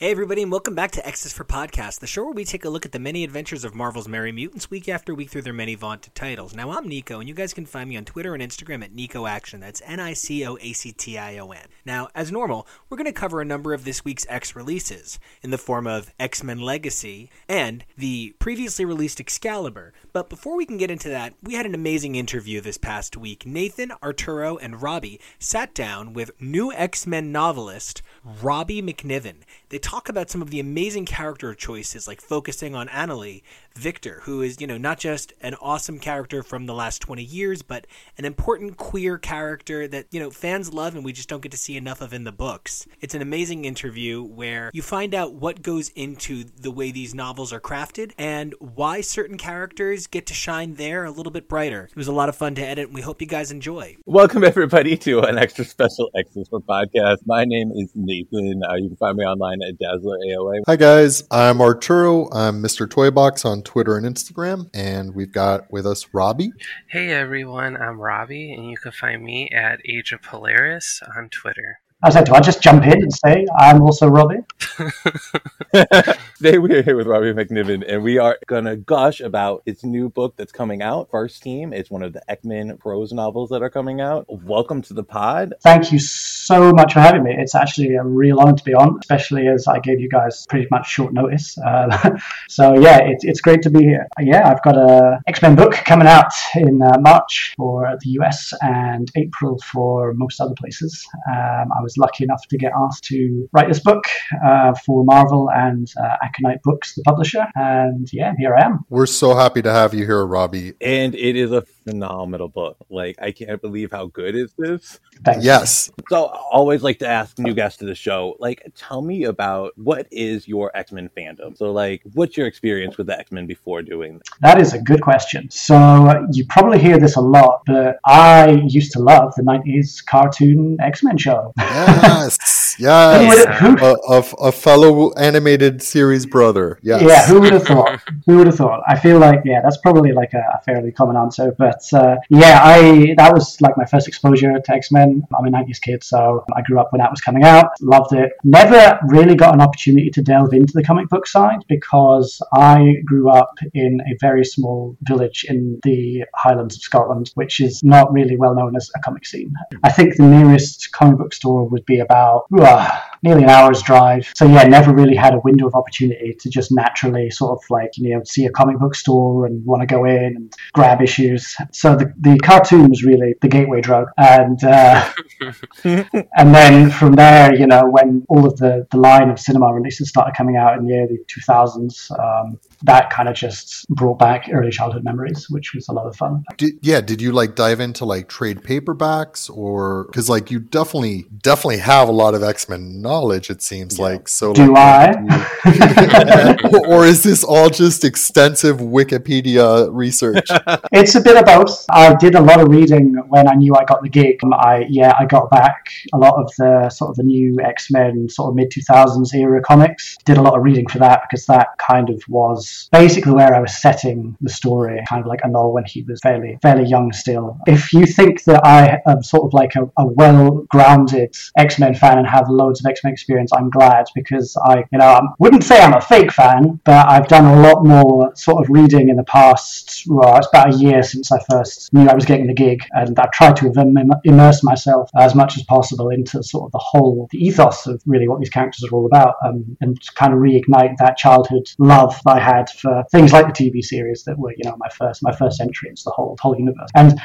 Hey, everybody, and welcome back to X's for Podcast, the show where we take a look at the many adventures of Marvel's Merry Mutants week after week through their many vaunted titles. Now, I'm Nico, and you guys can find me on Twitter and Instagram at Nico Action. That's N I C O A C T I O N. Now, as normal, we're going to cover a number of this week's X releases in the form of X Men Legacy and the previously released Excalibur. But before we can get into that, we had an amazing interview this past week. Nathan, Arturo, and Robbie sat down with new X Men novelist Robbie MacNiven. They talk about some of the amazing character choices, like focusing on Anole, Victor, who is, you know, not just an awesome character from the last 20 years, but an important queer character that, you know, fans love and we just don't get to see enough of in the books. It's an amazing interview where you find out what goes into the way these novels are crafted and why certain characters get to shine there a little bit brighter. It was a lot of fun to edit and we hope you guys enjoy. Welcome, everybody, to an extra special X's for podcast. My name is Nathan. Uh, you can find me online at Dazzler AOA. Hi guys, I'm Arturo. I'm Mr. Toybox on Twitter and Instagram, and we've got with us Robbie. Hey everyone, I'm Robbie, and you can find me at Age of Polaris on Twitter. I was like, do I just jump in and say I'm also Robbie? Today we're here with Robbie MacNiven, and we are gonna gush about his new book that's coming out. First Team. It's one of the X Men prose novels that are coming out. Welcome to the pod. Thank you so much for having me. It's actually a real honor to be on, especially as I gave you guys pretty much short notice. Uh, so yeah, it's it's great to be here. Yeah, I've got a X Men book coming out in uh, March for the US and April for most other places. Um, I was lucky enough to get asked to write this book uh, for Marvel and uh, Aconite Books, the publisher. And yeah, here I am. We're so happy to have you here, Robbie. And it is a phenomenal book. Like I can't believe how good is this. Thanks. Yes. So I always like to ask new guests to the show, like, tell me about what is your X Men fandom. So like, what's your experience with the X Men before doing this? That is a good question. So uh, you probably hear this a lot, but I used to love the '90s cartoon X Men show. Yes. Yes. Who- a, a, a fellow animated series brother. Yes. Yeah, who would have thought? who would have thought? I feel like yeah, that's probably like a, a fairly common answer. But uh, yeah, I that was like my first exposure to X Men. I'm a '90s kid, so I grew up when that was coming out. Loved it. Never really got an opportunity to delve into the comic book side because I grew up in a very small village in the Highlands of Scotland, which is not really well known as a comic scene. I think the nearest comic book store would be about uh, nearly an hour's drive. So yeah, never really had a window of opportunity to just naturally sort of like you know see a comic book store and want to go in and grab issues. So the, the cartoon was really the gateway drug, and uh, and then from there, you know, when all of the the line of cinema releases started coming out in the early 2000s, um, that kind of just brought back early childhood memories, which was a lot of fun. Did, yeah. Did you like dive into like trade paperbacks or because like you definitely definitely have a lot of X Men knowledge. It seems like so. Do like, I? or is this all just extensive Wikipedia research? It's a bit of both. I did a lot of reading when I knew I got the gig. I yeah, I got back a lot of the sort of the new X Men sort of mid two thousands era comics. Did a lot of reading for that because that kind of was basically where I was setting the story, kind of like a Anole when he was fairly fairly young still. If you think that I am sort of like a, a well grounded X Men fan and have loads of X Experience, I'm glad because I you know I wouldn't say I'm a fake fan, but I've done a lot more sort of reading in the past. Well, it's about a year since I first knew I was getting the gig, and I've tried to im- immerse myself as much as possible into sort of the whole, the ethos of really what these characters are all about, um, and kind of reignite that childhood love that I had for things like the TV series that were, you know, my first my first entry into the whole whole universe. And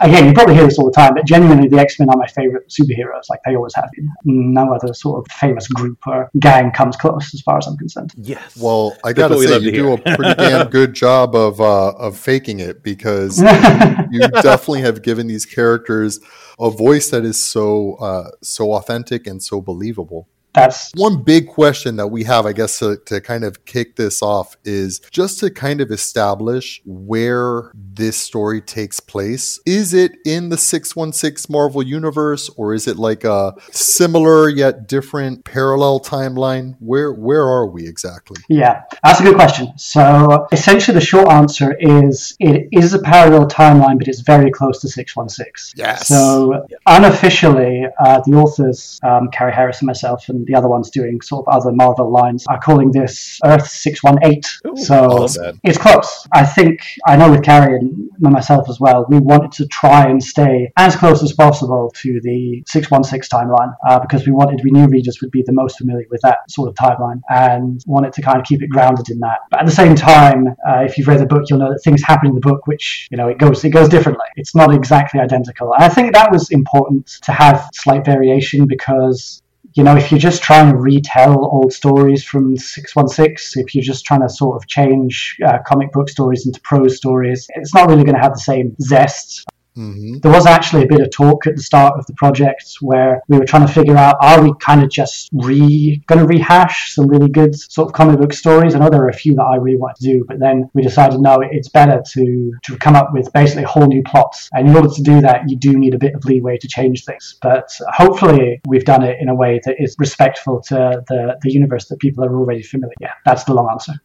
again, you probably hear this all the time, but genuinely, the X Men are my favorite superheroes. Like they always have been. No other sort of famous group or gang comes close, as far as I'm concerned. Yes. Well, I gotta say you do a pretty damn good job of uh, of faking it because you definitely have given these characters a voice that is so uh, so authentic and so believable. That's one big question that we have, I guess, to, to kind of kick this off is just to kind of establish where this story takes place. Is it in the 616 Marvel universe or is it like a similar yet different parallel timeline? Where where are we exactly? Yeah, that's a good question. So essentially the short answer is it is a parallel timeline, but it's very close to 616. Yes. So unofficially, uh, the authors, um, Carrie Harris and myself, and the other ones doing sort of other Marvel lines, are calling this Earth 618. Ooh, so well it's close. I think I know with Carrie and myself as well, we wanted to try and stay as close as possible to the 616 timeline uh, because we wanted, we knew readers would be the most familiar with that sort of timeline and wanted to kind of keep it grounded in that. But at the same time, uh, if you've read the book, you'll know that things happen in the book which you know it goes it goes differently. It's not exactly identical. And I think that was important to have slight variation because you know, if you're just trying to retell old stories from 616, if you're just trying to sort of change uh, comic book stories into prose stories, it's not really going to have the same zest. Hmm There was actually a bit of talk at the start of the project where we were trying to figure out are we kind of just re going to rehash some really good sort of comic book stories? I know there are a few that I really want to do, but then we decided no, it's better to to come up with basically whole new plots. And in order to do that, you do need a bit of leeway to change things. But hopefully, we've done it in a way that is respectful to the the universe that people are already familiar. Yeah, that's the long answer.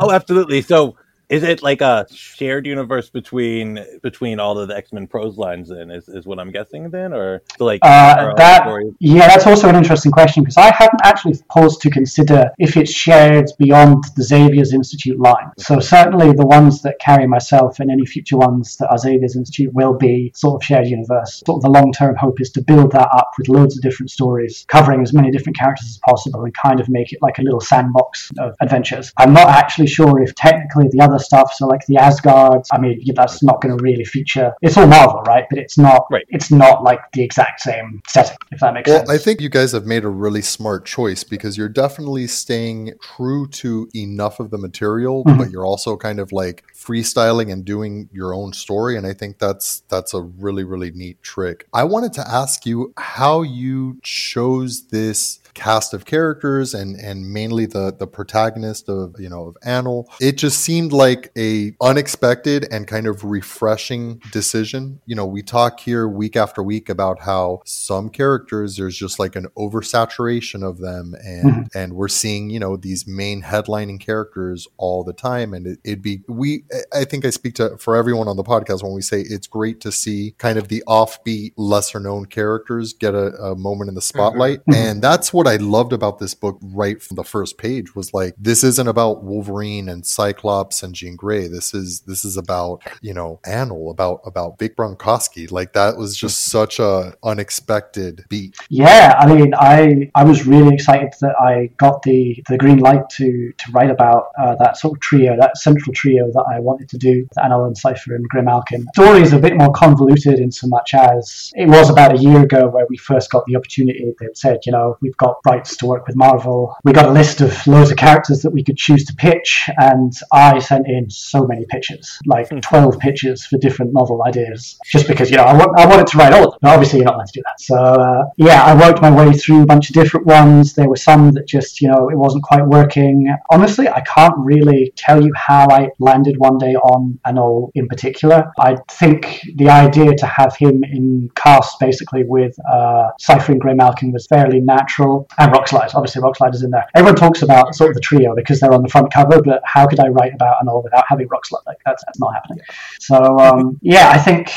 Oh, absolutely. So is it like a shared universe between between all of the X Men prose lines? Then is, is what I'm guessing. Then, or so like Uh, that yeah, that's also an interesting question because I hadn't actually paused to consider if it's shared beyond the Xavier's Institute line. So certainly the ones that Carrie myself and any future ones that are Xavier's Institute will be sort of shared universe. Sort of the long term hope is to build that up with loads of different stories, covering as many different characters as possible, and kind of make it like a little sandbox of adventures. I'm not actually sure if technically the other stuff, so like the Asgard, I mean that's not going to really feature. It's all Marvel, right? But it's not. Right. It's not like the exact same setting, if that makes Well, sense. I think you guys have made a really smart choice because you're definitely staying true to enough of the material, Mhm. but you're also kind of like freestyling and doing your own story. And I think that's that's a really really neat trick. I wanted to ask you how you chose this cast of characters and and mainly the the protagonist of you know of Anole. It just seemed like a unexpected and kind of refreshing decision. You know, we talk here week after week about how some characters there's just like an oversaturation of them and and we're seeing, you know, these main headlining characters all the time and it, it'd be we I think I speak to for everyone on the podcast when we say it's great to see kind of the offbeat lesser known characters get a, a moment in the spotlight Mhm. and that's what I loved about this book right from the first page was like this isn't about Wolverine and Cyclops and Jean Grey. This is this is about, you know, Anole, about about Vic Borkowski. Like that was just such a unexpected beat. Yeah, I mean, I I was really excited that I got the the green light to to write about uh, that sort of trio, that central trio that I wanted to do, Anole and Cipher and Graymalkin. The story is a bit more convoluted in so much as it was about a year ago where we first got the opportunity. They'd said, you know, we've got rights to work with Marvel. We got a list of loads of characters that we could choose to pitch, and I sent in so many pitches, like 12 pitches for different novel ideas, just because, you know, I, want, I wanted to write all of them. But obviously, you're not allowed to do that. So, uh, yeah, I worked my way through a bunch of different ones. There were some that just, you know, it wasn't quite working. Honestly, I can't really tell you how I landed one day on Anole in particular. I think the idea to have him in cast basically with uh, Cipher and Graymalkin was fairly natural. And Rockslide, obviously, Rockslide is in there. Everyone talks about sort of the trio because they're on the front cover, but how could I write about Anole without having Rockslide? Like, that's, that's not happening. So, um, yeah, I think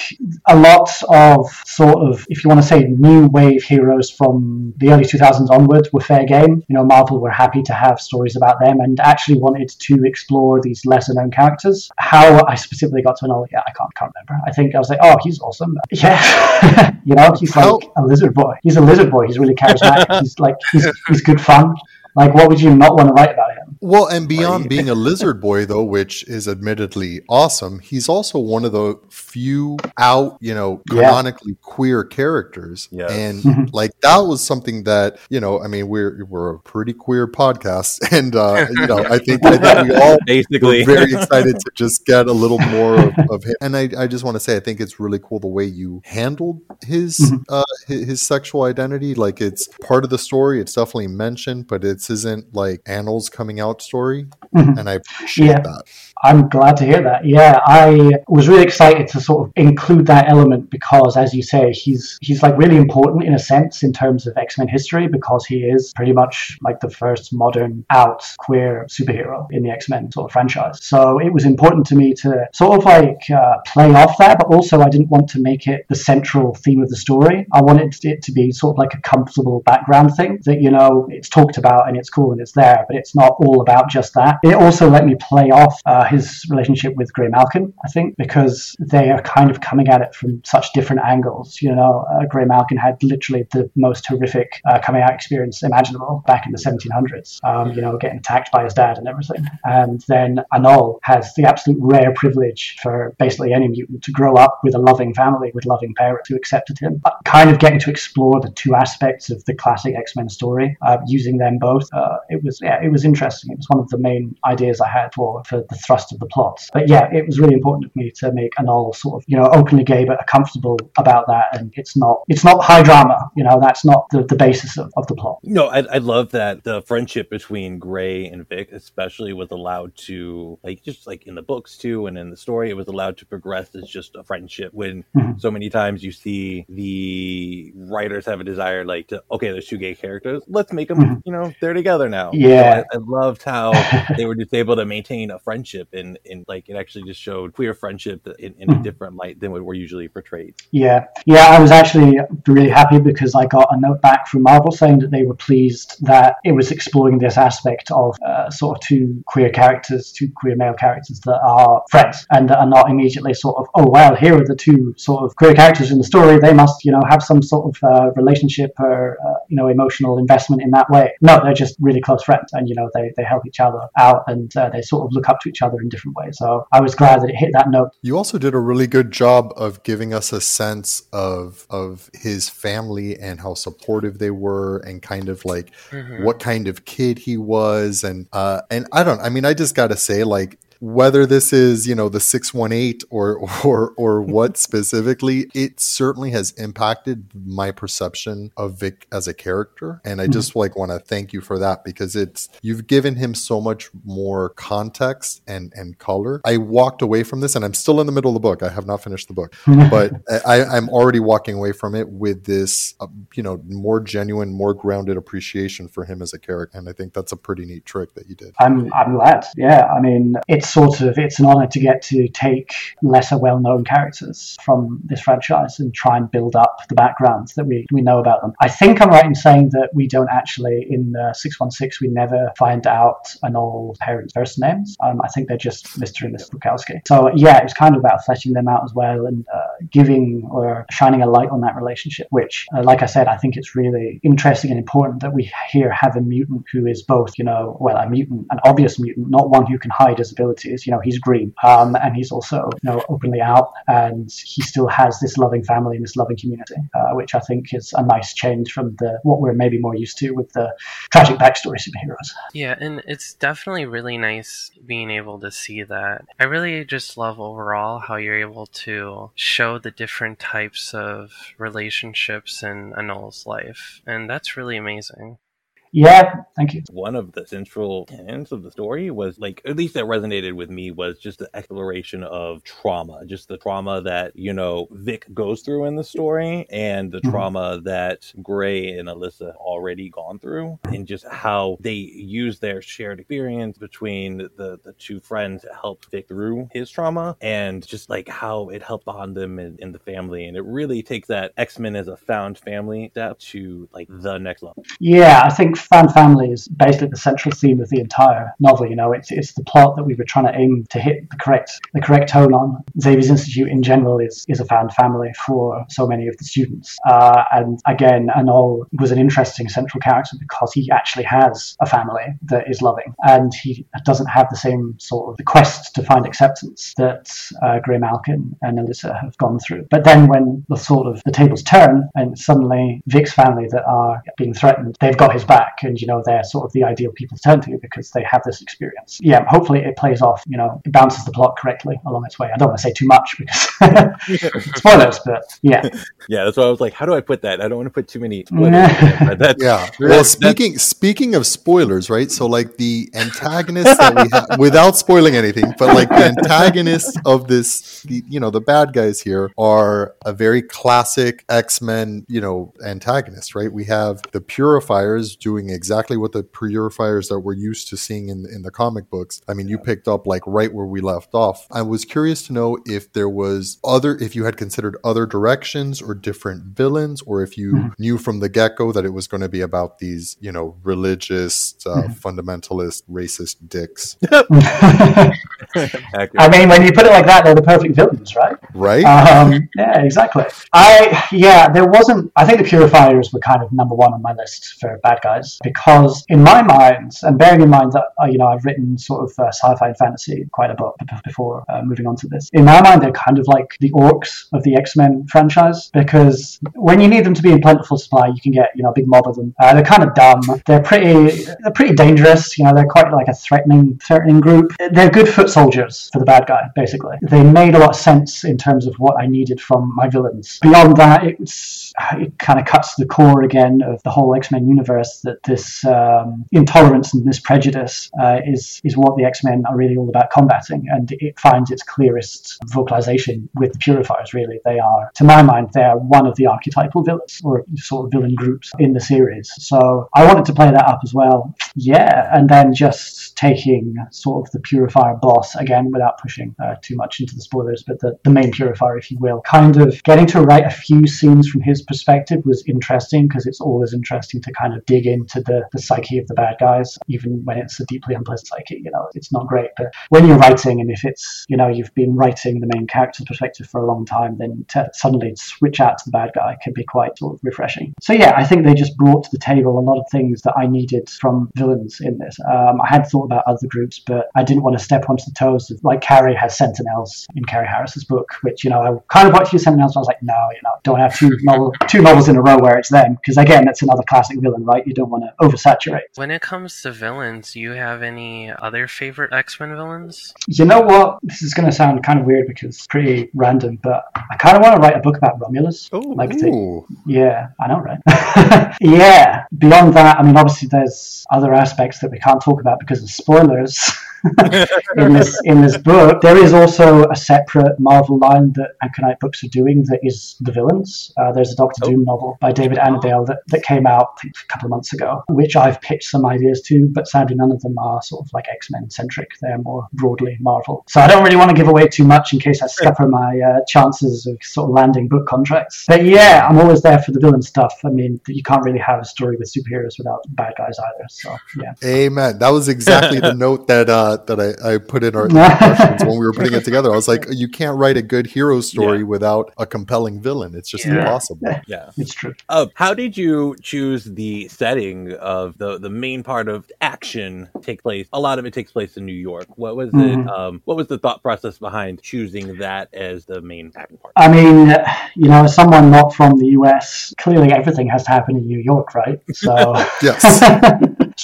a lot of sort of, if you want to say new wave heroes from the early 2000s onwards were fair game. You know, Marvel were happy to have stories about them and actually wanted to explore these lesser known characters. How I specifically got to know, yeah, I can't, can't remember. I think I was like, oh, he's awesome. Yeah. you know, he's like How- a lizard boy. He's a lizard boy. He's really charismatic. he's like, he's, he's good fun. Like, what would you not want to write about him? Well, and beyond Right. being a lizard boy, though, which is admittedly awesome, he's also one of the few out, you know, Yeah. canonically queer characters. Yes. And Mhm. like that was something that, you know, I mean, we're we're a pretty queer podcast, and uh, you know, I think I think we all Basically, we're very excited to just get a little more of, of him. And I, I just want to say, I think it's really cool the way you handled his Mhm. uh, his, his sexual identity. Like it's part of the story. It's definitely mentioned, but it isn't like Anole's coming out story. Mhm. And I appreciate Yeah. that. I'm glad to hear that. Yeah, I was really excited to sort of include that element because, as you say, he's he's like really important in a sense in terms of X Men history because he is pretty much like the first modern out queer superhero in the X Men sort of franchise. So it was important to me to sort of like uh, play off that, but also I didn't want to make it the central theme of the story. I wanted it to be sort of like a comfortable background thing that you know it's talked about and it's cool and it's there, but it's not all about just that. It also let me play off uh, his relationship with Graymalkin, I think, because they are kind of coming at it from such different angles. You know, uh, Graymalkin had literally the most horrific uh, coming out experience imaginable back in the 1700s. Um, you know, getting attacked by his dad and everything, and then Anole has the absolute rare privilege for basically any mutant to grow up with a loving family with loving parents who accepted him. Uh, kind of getting to explore the two aspects of the classic X-Men story, uh, using them both. Uh, it was yeah, it was interesting. It was one of the main ideas I had for for the thrust of the plot. But yeah, it was really important to me to make Anole sort of you know openly gay but comfortable about that, and it's not it's not high drama. You know, that's not the, the basis of, of the plot. No, I, I love that the friendship between Gray and Vic, especially, was allowed to like just like in the books too, and in the story, it was allowed to progress as just a friendship. When Mhm. so many times you see the writers have a desire, like to okay, there's two gay characters, let's make them, Mhm. you know, they're together now. Yeah. So I, I loved how they were just able to maintain a friendship, and and like it actually just showed queer friendship in, in a Mhm. different light than what we're usually portrayed. Yeah, yeah, I was actually really happy because I got a note back from Marvel saying that they were pleased that it was exploring this aspect of uh, sort of two queer characters, two queer male characters that are friends and that are not immediately sort of, oh well, here are the two sort of queer characters in the story. They must, you know, have some sort of uh, relationship or uh, you know emotional investment in that way. No, they're just really close friends, and you know they they help each other out and uh, they sort of look up to each other in different ways. So I was glad that it hit that note. You also did a really good job of giving us a sense of of his family and how supportive they were and kind of like Mhm. what kind of kid he was and uh and I don't I mean I just got to say like whether this is you know the 618 or or or what specifically it certainly has impacted my perception of Vic as a character. And I just like want to thank you for that because it's you've given him so much more context and and color. I walked away from this and I'm still in the middle of the book. I have not finished the book. But I, I'm already walking away from it with this, uh, you know, more genuine, more grounded appreciation for him as a character, and I think that's a pretty neat trick that you did. I'm I'm glad. Yeah, I mean, it's sort of it's an honor to get to take lesser well-known characters from this franchise and try and build up the backgrounds that we we know about them. I think I'm right in saying that we don't actually in uh, 616 we never find out an old parents' first names. Um, I think they're just Mr. and Mrs. Borkowski. So yeah, it's kind of about fleshing them out as well and uh, giving or shining a light on that relationship. Which, uh, like I said, I think it's really interesting and important that we here have a mutant who is both, you know, well, a mutant, an obvious mutant, not one who can hide his abilities. You know, he's green, um, and he's also, you know, openly out, and he still has this loving family and this loving community, uh, which I think is a nice change from the what we're maybe more used to with the tragic backstory superheroes. Yeah, and it's definitely really nice being able to see that. I really just love overall how you're able to show the different types of relationships in Anole's life, and that's really amazing. Yeah, thank you. one of the central tenets of the story was like at least that resonated with me was just the exploration of trauma just the trauma that you know vic goes through in the story and the Mhm. trauma that gray and alyssa already gone through and just how they use their shared experience between the the two friends to help vic through his trauma and just like how it helped bond them in, in the family and it really takes that x-men as a found family step to like the next level Yeah, I think fan family is basically the central theme of the entire novel. You know, it's it's the plot that we were trying to aim to hit the correct the correct tone on. Xavier's Institute in general is is a fan family for so many of the students, uh, and again, Anole was an interesting central character because he actually has a family that is loving, and he doesn't have the same sort of the quest to find acceptance that uh, Graymalkin and Alyssa have gone through. But then when the sort of the tables turn and suddenly Vic's family that are being threatened, they've got his back, and you know they're sort of the ideal people to turn to because they have this experience. Yeah, hopefully it plays off. You know, it bounces the plot correctly along its way. I don't want to say too much because spoilers, but yeah, yeah. That's why I was like, how do I put that? I don't want to put too many spoilers. that's, yeah. Well, speaking speaking of spoilers, right? So like the antagonist that we have, without spoiling anything, but like the antagonists of this, the, you know, the bad guys here are a very classic X Men, you know, antagonist, right? We have the Purifiers doing exactly what the Purifiers that we're used to seeing in in the comic books. I mean, you picked up like right where we left off. I was curious to know if there was other, if you had considered other directions or different villains, or if you mm-hmm. knew from the get go that it was going to be about these, you know, religious, uh, mm-hmm. fundamentalist, racist dicks. I mean, when you put it like that, they're the perfect villains, right? Right. Um, yeah, exactly. I yeah, there wasn't. I think the Purifiers were kind of number one on my list for bad guys because, in my mind, and bearing in mind that uh, you know I've written sort of uh, sci-fi and fantasy quite a bit before uh, moving on to this. In my mind, they're kind of like the orcs of the X-Men franchise because when you need them to be in plentiful supply, you can get you know a big mob of them. Uh, they're kind of dumb. They're pretty. They're pretty dangerous. You know, they're quite like a threatening threatening group. They're good foot soldiers for the bad guy, basically. They made a lot of sense in terms of what I needed from my villains. Beyond that, it it kind of cuts to the core again of the whole X Men universe that this um, intolerance and this prejudice uh, is is what the X Men are really all about combating, and it finds its clearest vocalization with the Purifiers. Really, they are, to my mind, they are one of the archetypal villains or sort of villain groups in the series. So I wanted to play that up as well. Yeah, and then just taking sort of the Purifier boss again without pushing uh, too much into the spoilers, but the, the main Purifier, if you will, kind of getting to write a few scenes from his perspective was interesting because it's always interesting to kind of dig into the, the psyche of the bad guys, even when it's a deeply unpleasant psyche. You know, it's not great. But when you're writing, and if it's, you know, you've been writing the main character's perspective for a long time, then to suddenly switch out to the bad guy can be quite sort of refreshing. So, yeah, I think they just brought to the table a lot of things that I needed from villains in this. Um, I had thought about other groups, but I didn't want to step onto the toes of, like, Carrie has Sentinels in Carrie Harris's book, which, you know, I kind of watched you Sentinels, and I was like, no, you know, don't have two novel two novels in a row where it's them because again that's another classic villain right? You don't want to oversaturate. When it comes to villains do you have any other favorite x-men villains? You know what? This is going to sound kind of weird because it's pretty random but i kind of want to write a book about romulus Ooh. like to, yeah i know right? Yeah beyond that i mean obviously there's other aspects that we can't talk about because of spoilers in this in this book. There is also a separate Marvel line that Aconite Books are doing that is the villains. Uh, there's a Doctor oh. Doom novel by David Annandale that, that came out a couple of months ago, which I've pitched some ideas to, but sadly none of them are sort of like X Men centric. They're more broadly Marvel. So I don't really want to give away too much in case I scupper my uh, chances of sort of landing book contracts. But yeah, I'm always there for the villain stuff. I mean, you can't really have a story with superheroes without bad guys either. So yeah. Amen. That was exactly the note that uh, that I, I put in our questions when we were putting it together. I was like, you can't write a good hero story yeah. without a compelling villain. It's just yeah. impossible. Yeah, it's true. Uh, how did you choose the setting of the the main part of action take place? A lot of it takes place in New York. What was mm-hmm. it? Um, what was the thought process behind choosing that as the main action part? I mean, you know, as someone not from the US, clearly everything has to happen in New York, right? So yes.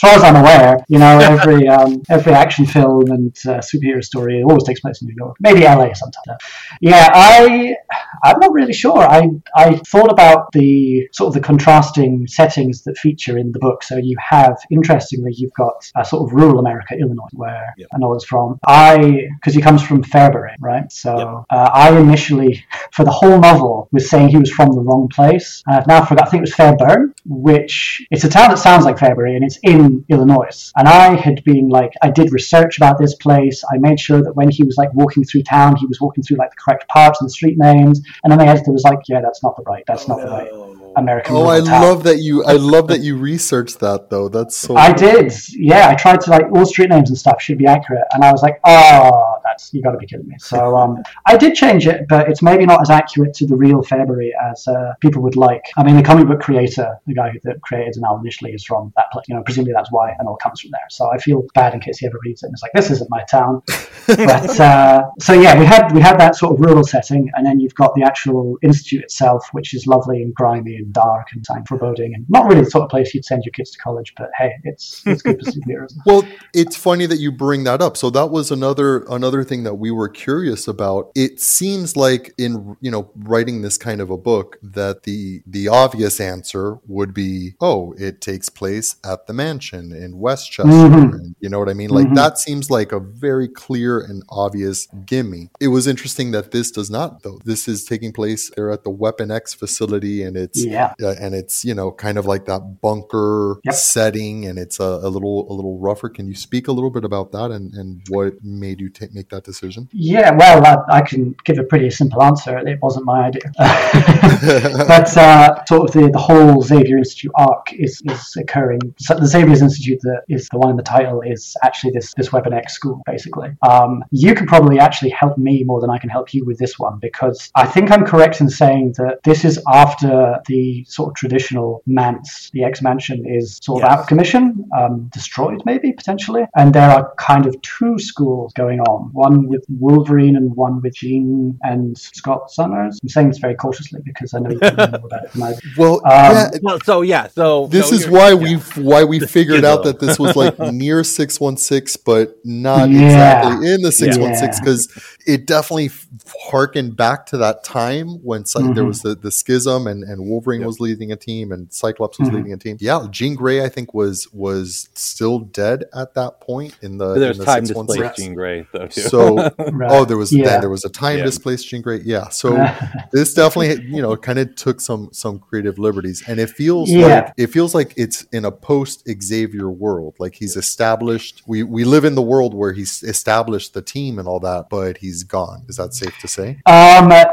As far as I'm aware, you know, every um, every action film and uh, superhero story always takes place in New York, maybe LA sometimes. Yeah, I I'm not really sure. I I thought about the sort of the contrasting settings that feature in the book. So you have, interestingly, you've got a sort of rural America, Illinois, where yep. Anole's from. I because he comes from Fairbury, right? So yep. uh, I initially, for the whole novel, was saying he was from the wrong place. I've now forgot. I think it was Fairburn, which it's a town that sounds like Fairbury, and it's in in Illinois. And I had been like, I did research about this place. I made sure that when he was like walking through town, he was walking through like the correct parts and the street names. And then the editor was like, yeah, that's not the right, that's not the right oh, American. Oh, I love that you. I love that you researched that though. That's so. I did. Yeah, I tried to like all street names and stuff should be accurate, and I was like, oh, that's you got to be kidding me. So um, I did change it, but it's maybe not as accurate to the real Fairbury as uh, people would like. I mean, the comic book creator, the guy who that created Anole initially, is from that place. You know, presumably that's why Anole comes from there. So I feel bad in case he ever reads it and it's like, this isn't my town. but uh, so yeah, we had we had that sort of rural setting, and then you've got the actual institute itself, which is lovely and grimy and dark and time foreboding, and not really the sort of place you'd send your kids to college. But hey, it's it's good for superheroes. Well, it's funny that you bring that up. So that was another another thing that we were curious about. It seems like in you know writing this kind of a book that the the obvious answer would be, oh, it takes place at the mansion in Westchester. Mhm. And you know what I mean? Like Mhm. that seems like a very clear and obvious gimme. It was interesting that this does not though. This is taking place there at the Weapon X facility, and it's Yeah. Uh, and it's you know kind of like that bunker Yep. setting and it's a, a little a little rougher can you speak a little bit about that and and what made you make that decision Yeah, well, I, I can give a pretty simple answer. It wasn't my idea. but uh, sort of the, the whole Xavier Institute arc is, is occurring. So the Xavier Institute that is the one in the title is actually this, this Weapon X school, basically. Um, you can probably actually help me more than I can help you with this one because I think I'm correct in saying that this is after the sort of traditional manse, the ex mansion, is sort of Yes. out of commission, um, destroyed maybe potentially, and there are kind of two schools going on, one with Wolverine and one with Jean and Scott Summers. I'm saying this very cautiously because I know you know more about it than I do. well Um, yeah Well, so yeah, so this so is why yeah. we why we figured out that this was like near 616 but not Yeah. exactly in the 616 Yeah. because it definitely harkened back to that time when Cy- there Mhm. was the, the schism and, and Wolverine Yep. was leading a team and Cyclops was Mhm. leading a team. Yeah, Jean Grey I think was was still dead at that point in the There's in the time 616. displaced Jean Grey though too. So Right. oh there was Yeah. then there was a time Yeah. displaced Jean Grey. Yeah. So this definitely you know kind of took some some creative liberties and it feels Yeah. like it feels like it's in a post Xavier world like he's established we we live in the world where he's established the team and all that but he's gone is that safe to say Um, yeah,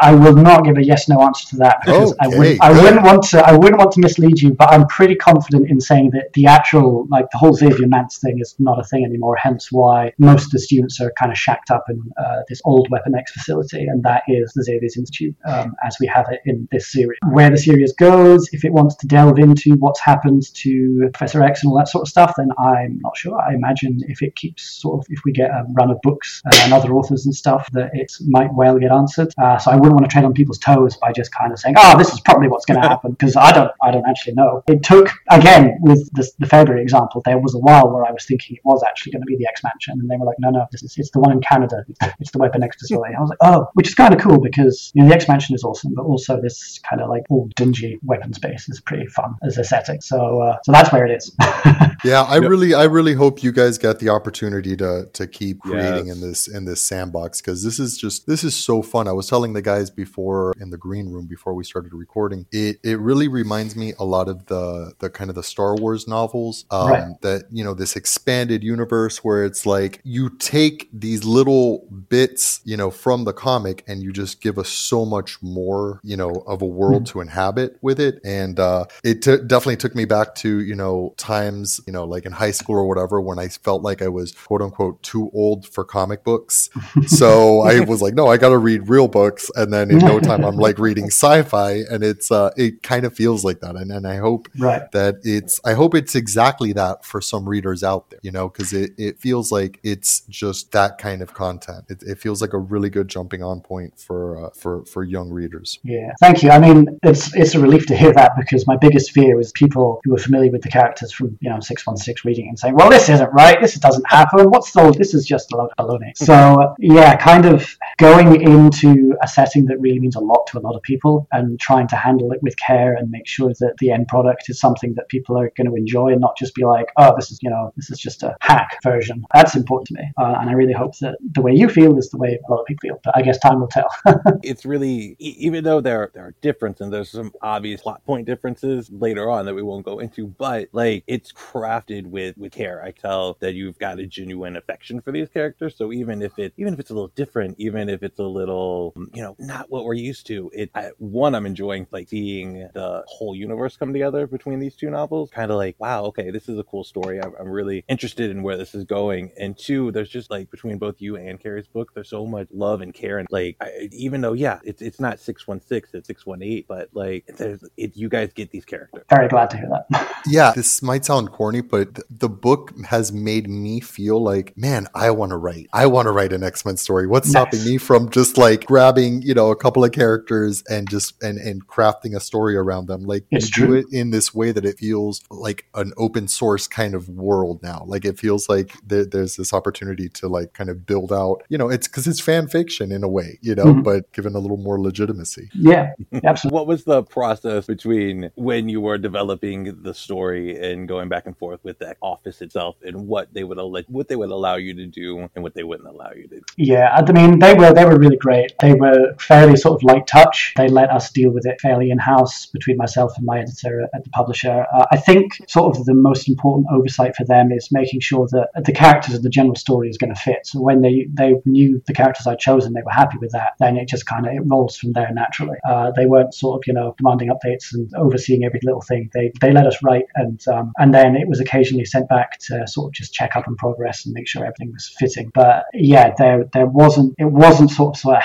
I will not give a yes no answer to that because I wouldn't. I wouldn't want to. I wouldn't want to mislead you, but I'm pretty confident in saying that the actual, like the whole Xavier Mance thing, is not a thing anymore. Hence, why most of the students are kind of shacked up in uh, this old Weapon X facility, and that is the Xavier's Institute, um, as we have it in this series. Where the series goes, if it wants to delve into what's happened to Professor X and all that sort of stuff, then I'm not sure. I imagine if it keeps sort of, if we get a run of books uh, and other authors and stuff, that it might well get answered. Uh, so I wouldn't want to tread on people's toes by just kind of saying, "Oh, this is probably what's going to happen," because I don't, I don't actually know. It took again with the, the Fairbury example. There was a while where I was thinking it was actually going to be the X Mansion, and they were like, "No, no, this is it's the one in Canada. It's the Weapon X facility." I was like, "Oh," which is kind of cool because you know the X Mansion is awesome, but also this kind of like old dingy weapons base is pretty fun as a setting. So, uh, so that's where it is. yeah I Yep. really I really hope you guys get the opportunity to to keep creating Yes. in this in this sandbox because this is just this is so fun I was telling the guys before in the green room before we started recording it it really reminds me a lot of the the kind of the Star Wars novels um, Right. that you know this expanded universe where it's like you take these little bits you know from the comic and you just give us so much more you know of a world to inhabit with it. And uh it t- definitely took me back to you know times you know like in high school or whatever when i felt like i was quote unquote too old for comic books. So i was like no i gotta read real books and then in no time i'm like reading sci-fi and it's uh it kind of feels like that and, and i hope right. that it's i hope it's exactly that for some readers out there you know because it, it feels like it's just that kind of content it, it feels like a really good jumping on point for uh, for for young readers Yeah, thank you. I mean, it's it's a relief to hear that because my biggest fear was people who are familiar with the characters from you know six one six reading and saying, "Well, this isn't right. This doesn't happen. What's the? This is just a load of baloney." So yeah, kind of going into a setting that really means a lot to a lot of people and trying to handle it with care and make sure that the end product is something that people are going to enjoy and not just be like, oh, this is, you know, this is just a hack version. That's important to me. Uh, and I really hope that the way you feel is the way a lot of people feel. But I guess time will tell. it's really, even though there, there are differences and there's some obvious plot point differences later on that we won't go into, but like it's crafted with, with care. I tell that you've got a genuine affection for these characters. So even if it, even if it's a little different, even if it's a little, you know, not what we're used to, it, I, one, I'm enjoying like seeing the whole universe come together between these two novels. Kind of like, wow, okay, this is a cool story. I'm, I'm really interested in where this is going. And two, there's just like between both you and Carrie's book, there's so much love and care. And like, I, even though, yeah, it's, it's not 616, it's 618, but like, there's, it, you guys get these characters. Very glad to hear that. yeah, this might sound corny, but the book has made me feel like, man, I want to write. I want to write an X Men story. What's nice. stopping me from just like grabbing, you know, a couple of characters and just and and crafting a story around them? Like, it's do true. it in this way that it feels like an open source kind of world now. Like, it feels like there, there's this opportunity to like kind of build out. You know, it's because it's fan fiction in a way, you know, mm-hmm. but given a little more legitimacy. Yeah, absolutely. what was the process between when you were developing the story and going back and forth with that office itself and what they would allow, what they would allow you to do and what they wouldn't allow you to do? Yeah, I mean, they were they were really great. They were fairly sort of light touch. They let us deal with it fairly in house between myself and my editor at the publisher. Uh, I think sort of the most important oversight for them is making sure that the characters of the general story is going to fit. So when they they knew the characters I'd chosen, they were happy with that. Then it just kind of it rolls from there naturally. Uh, they weren't sort of you know demanding updates and overseeing every little thing. They they let us write and um, and then it was occasionally sent back to sort of just check up on progress and make sure everything was fitting. But yeah, there there wasn't it wasn't sort of, sort of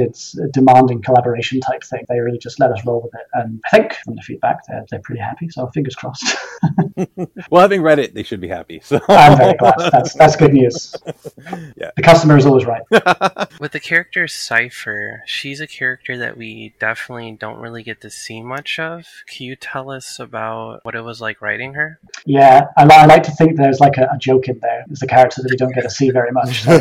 heavy-handed, demanding collaboration type thing. They really just let us roll with it, and I think from the feedback, they're they're pretty happy. So fingers crossed. well, having read it, they should be happy. So I'm very glad. That's that's good news. Yeah, the customer is always right. With the character Cipher, she's a character that we definitely don't really get to see much of. Can you tell us about what it was like writing her? Yeah, I, I like to think there's like a, a joke in there. There's a character that we don't get to see very much. So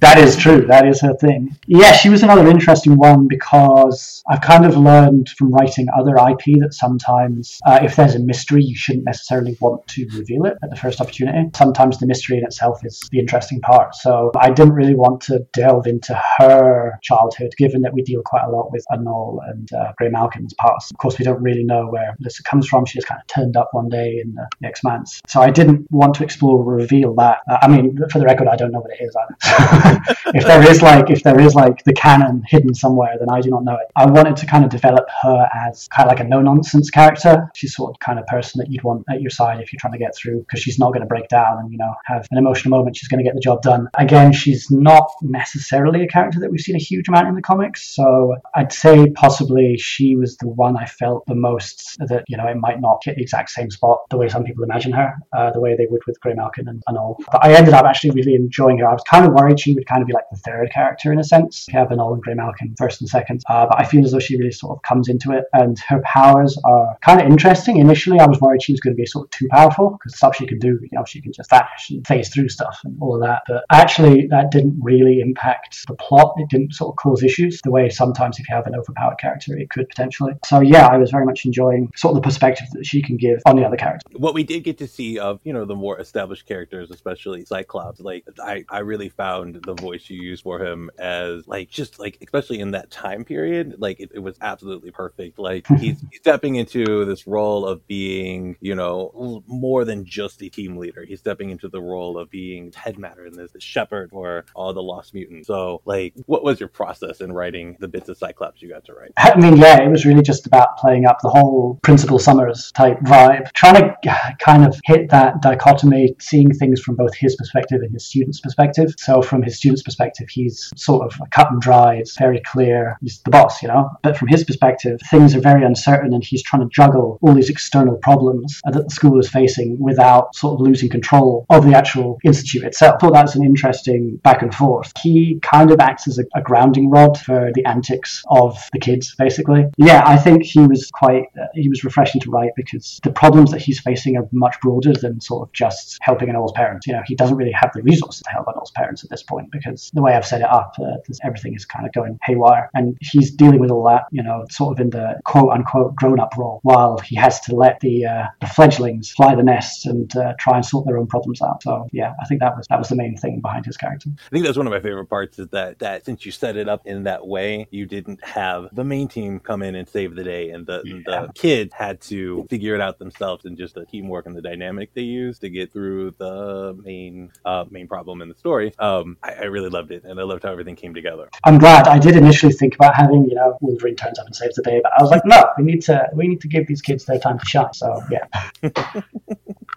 that is true. That is her thing. Yeah, she was another interesting one because I've kind of learned from writing other IP that sometimes uh, if there's a mystery, you shouldn't necessarily want to reveal it at the first opportunity. Sometimes the mystery in itself is the interesting part. So I didn't really want to delve into her childhood, given that we deal quite a lot with Anole and uh, Graymalkin's past. Of course, we don't really know where Alyssa comes from. She just kind of turned up one day in the, the Expanse. So I didn't want to explore or reveal that. Uh, I mean, for the record, I don't know what it is either. if there is like, if there is like the canon hidden somewhere, then I do not know it. I wanted to kind of develop her as kind of like a no nonsense character. She's sort of kind of person that you'd want at your side if you're trying to get through because she's not going to break down and, you know, have an emotional moment. She's going to get the job done. Again, she's not necessarily a character that we've seen a huge amount in the comics. So I'd say possibly she was the one I felt the most that, you know, it might not hit the exact same spot the way some people imagine her, uh, the way they would with Graymalkin and, and all. But I ended up actually really enjoying her. I was kind of worried she would kind of be like the third character in a sense. Have Anole and Graymalkin first and second. Uh, but I feel as though she really sort of comes into it and her powers are kind of interesting. Initially, I was worried she was going to be sort of too powerful because stuff she can do, you know, she can just vanish and phase through stuff and all of that. But actually, that didn't really impact the plot. It didn't sort of cause issues the way sometimes if you have an overpowered character, it could potentially. So yeah, I was very much enjoying sort of the perspective that she can give on the other characters. What we did get to see of, you know, the more established characters, especially Cyclops, like I, I really found the voice you used for him as like just like especially in that time period, like it, it was absolutely perfect. Like hmm. he's, he's stepping into this role of being, you know, more than just a team leader. He's stepping into the role of being head matter and this shepherd for all the lost mutants. So like what was your process in writing the bits of Cyclops you got to write? I mean, yeah, it was really just about playing up the whole Principal Summers type vibe, trying to kind of hit that dichotomy, seeing things from both his perspective and his student's perspective. So from his student's perspective, he's sort of cut and dry. It's very clear. He's the boss, you know. But from his perspective, things are very uncertain, and he's trying to juggle all these external problems that the school is facing without sort of losing control of the actual institute itself. I thought that's an interesting back and forth. He kind of acts as a, a grounding rod for the antics of the kids, basically. Yeah, I think he was quite uh, he was refreshing to write because the problems that he's facing are much broader than sort of just helping Anole's parents. You know, he doesn't really have the resources to help Anole's parents at this point because the way I've set it up, uh, the because everything is kind of going haywire. And he's dealing with all that, you know, sort of in the quote unquote grown up role, while he has to let the, uh, the fledglings fly the nest and uh, try and sort their own problems out. So yeah, I think that was that was the main thing behind his character. I think that's one of my favorite parts is that that since you set it up in that way, you didn't have the main team come in and save the day, and the Yeah. the kids had to figure it out themselves, and just the teamwork and the dynamic they used to get through the main uh, main problem in the story. Um, I, I really loved it, and I loved how everything came together. I'm glad. I did initially think about having, you know, Wolverine turns up and saves the day, but I was like, no, we need to we need to give these kids their time to shine. So yeah.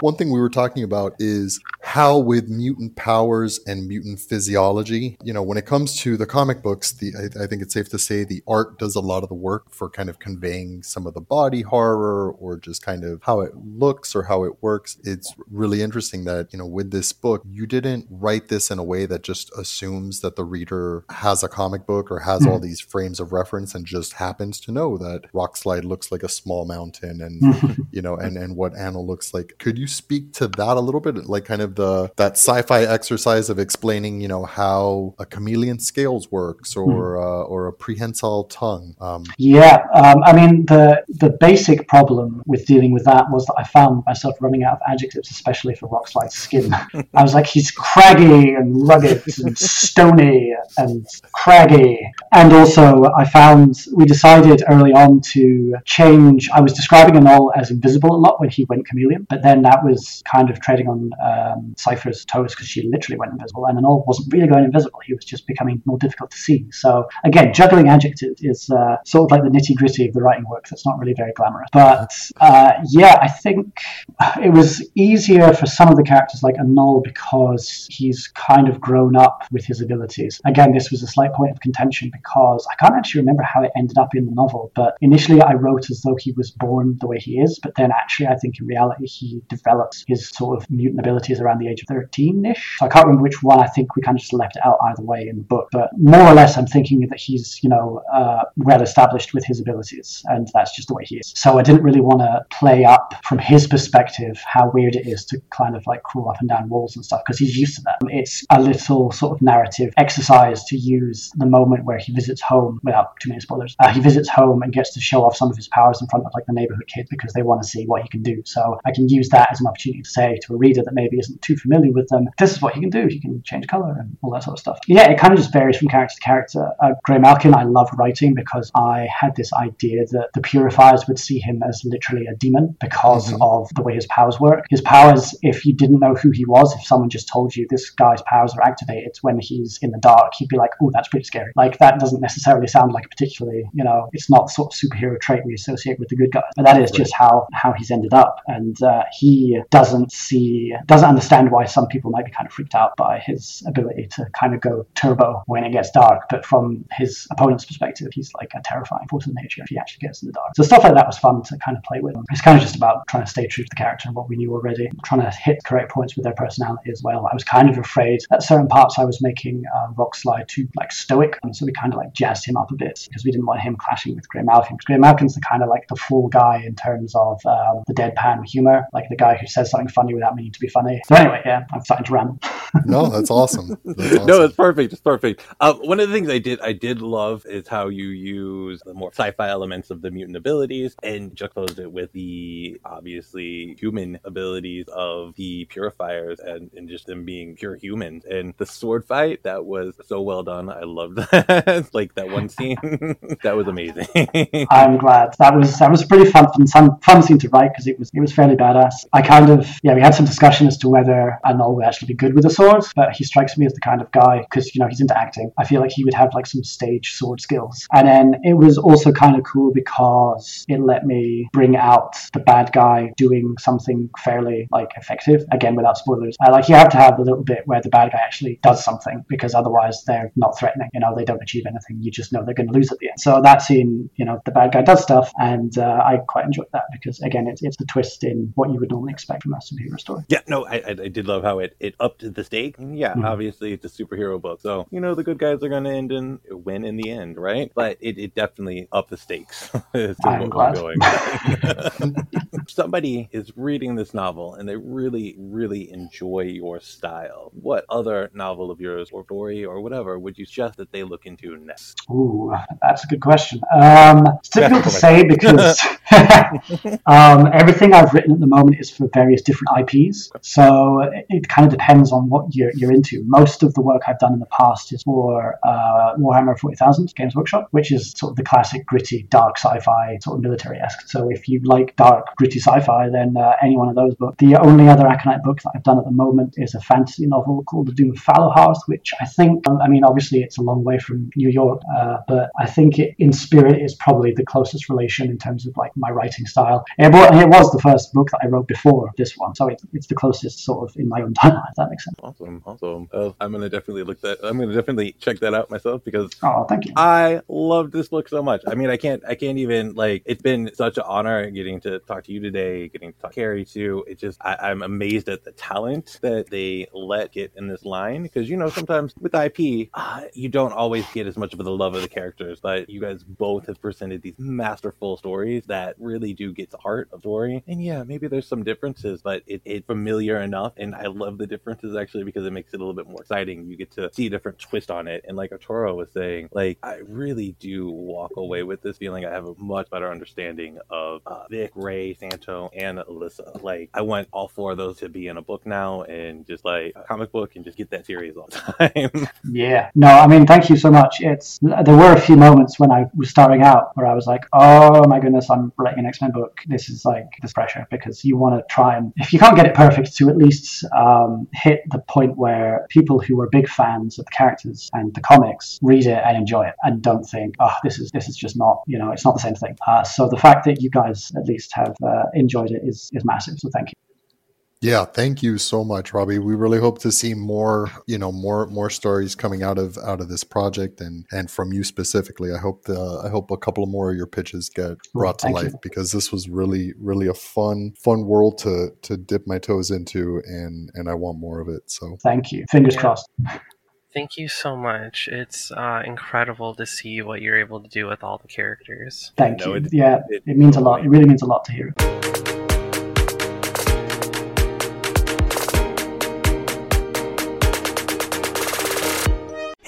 One thing we were talking about is how, with mutant powers and mutant physiology, you know, when it comes to the comic books, the I, I think it's safe to say the art does a lot of the work for kind of conveying some of the body horror or just kind of how it looks or how it works. It's really interesting that you know, with this book, you didn't write this in a way that just assumes that the reader has a comic book or has all hmm. these frames of reference and just happens to know that Rockslide looks like a small mountain and you know, and and what Anna looks like. Could you speak to that a little bit, like kind of the that sci-fi exercise of explaining, you know, how a chameleon scales works or uh, or a prehensile tongue? Um, Yeah, um, I mean the the basic problem with dealing with that was that I found myself running out of adjectives, especially for Rockslide's skin. I was like, he's craggy and rugged and stony and craggy, and also I found we decided early on to change. I was describing Anole as invisible a lot when he went chameleon, but then that was kind of treading on um, Cipher's toes because she literally went invisible, and Anole wasn't really going invisible. He was just becoming more difficult to see. So again, juggling adjectives is uh, sort of like the nitty gritty of the writing work. That's not really very glamorous, but uh, yeah, I think it was easier for some of the characters like Anole because he's kind of grown up with his abilities. Again, this was a slight point of contention because I can't actually remember how it ended up in the novel, but initially I wrote as though he was born the way he is, but then actually I think in reality he developed his sort of mutant abilities around the age of 13-ish. So I can't remember which one. I think we kind of just left it out either way in the book, but more or less I'm thinking that he's, you know, uh, well established with his abilities, and that's just the way he is. So I didn't really want to play up from his perspective how weird it is to kind of like crawl up and down walls and stuff because he's used to that. It's a little sort of narrative exercise to use the moment where he visits home without too many spoilers. Uh, he visits home and gets to show off some of his powers in front of like the neighborhood kids because they want to see what he can do. So I can use that as an opportunity to say to a reader that maybe isn't too familiar with them, this is what he can do. He can change color and all that sort of stuff. Yeah, it kind of just varies from character to character. Uh, Graymalkin, I love writing because I had this idea that the Purifiers would see him as literally a demon because of the way his powers work. His powers, if you didn't know who he was, if someone just told you this guy's powers are activated when he's in the dark, you'd be like, oh, that's pretty scary. Like, that doesn't necessarily sound like a particularly, you know, it's not the sort of superhero trait we associate with the good guys. But that is just how, how he's ended up. And uh, he doesn't see, doesn't understand why some people might be kind of freaked out by his ability to kind of go turbo when it gets dark. But from his opponent's perspective, he's like a terrifying force of nature if he actually gets in the dark. So stuff like that was fun to kind of play with. It's kind of just about trying to stay true to the character and what we knew already, trying to hit correct points with their personality as well. I was kind of afraid at certain parts I was making uh, Rockslide too like stoic, and so we kind of like jazzed him up a bit because we didn't want him clashing with Graymalkin. 'Cause Graymalkin's the kind of like the full guy in terms of um, the deadpan humor, like the guy who says something funny without meaning to be funny. So anyway, yeah, I'm starting to rant. no, that's awesome. That's awesome. No, it's perfect. It's perfect. Uh, one of the things I did I did love is how you use the more sci-fi elements of the mutant abilities and juxtapose it with the obviously human abilities of the purifiers and, and just them being pure humans. And the sword fight that was so well done. I loved that. like that one scene, that was amazing. I'm glad that was that was a pretty fun fun, fun, fun scene to write because it was it was fairly badass. I kind of yeah we had some discussion as to whether Anole would actually be good with a sword, but he strikes me as the kind of guy because you know he's into acting. I feel like he would have like some stage sword skills, and then it was also kind of cool because it let me bring out the bad guy doing something fairly like effective. Again, without spoilers, uh, like you have to have a little bit where the bad guy actually does something because otherwise they're not threatening. You know they don't achieve anything. You just know they're going to lose at the end. So that scene, you know, the bad guy does stuff, and uh, I quite enjoyed that because again, it's it's the twist in what you would normally expect from a superhero story. Yeah, no, I, I, did love how it, it upped the stake. Yeah, Mhm. obviously it's a superhero book, so you know the good guys are going to end in win in the end, right? But it, it definitely upped the stakes. I'm glad. going. Somebody is reading this novel and they really, really enjoy your style. What other novel of yours or story or whatever would you suggest that they look into next? Ooh, that's a good question. Um, it's difficult to say because um, everything I've written at the moment is for various different IPs. So it, kind of depends on what you're, you're into. Most of the work I've done in the past is for uh, Warhammer 40,000 Games Workshop, which is sort of the classic gritty, dark sci-fi, sort of military-esque. So if you like dark, gritty sci-fi, then uh, any one of those books. The only other Aconite book that I've done at the moment is a fantasy novel called The Doom of Fallowhearth, which I think, I mean, obviously it's a long way from New York, uh, but I think it, in spirit is probably the closest relation in terms of like my writing style. It was the first book that I wrote before this one, so it, it's the closest sort of in my own timeline, if that makes sense. Awesome, awesome. Uh, I'm gonna definitely look that. I'm gonna definitely check that out myself because Oh, thank you. I love this book so much. I mean, I can't, I can't even like. It's been such an honor getting to talk to you today, getting to talk to Carrie too. It just, I, I'm amazed at the talent that they let get in this line because you know sometimes with IP, uh, you don't always get as much of the love of the characters, but you guys both have presented these masterful stories that really do get the heart of story. And yeah, maybe there's some differences, but it, it's familiar enough, and I love the differences actually because it makes it a little bit more exciting. You get to see a different twist on it, and like Arturo was saying, like I really do walk away with this feeling I have a much better understanding of uh, Vic, Ray, Santo, and Alyssa. Like I want all four of those to be in a book now, and just like a comic book, and just get that series all the time. Yeah. No, I mean, thank you so much. It's there were a few moments when I was starting out where I was like, "Oh my goodness, I'm writing an X Men book. This is like this pressure because you want to try and if you can't get it perfect, to at least um, hit the point where people who are big fans of the characters and the comics read it and enjoy it and don't think, "Oh, this is this is just not you know, it's not the same thing." Uh, so the fact that you guys at least have uh, enjoyed it is is massive. So thank you. Yeah, thank you so much, Robbie. We really hope to see more, you know, more more stories coming out of out of this project and and from you specifically. I hope the I hope a couple of more of your pitches get brought to thank life you. because this was really really a fun fun world to to dip my toes into and and I want more of it. So Thank you. Fingers Yeah. crossed. Thank you so much. It's uh, incredible to see what you're able to do with all the characters. Thank No, you. it- yeah, it- it means a lot. It really means a lot to hear.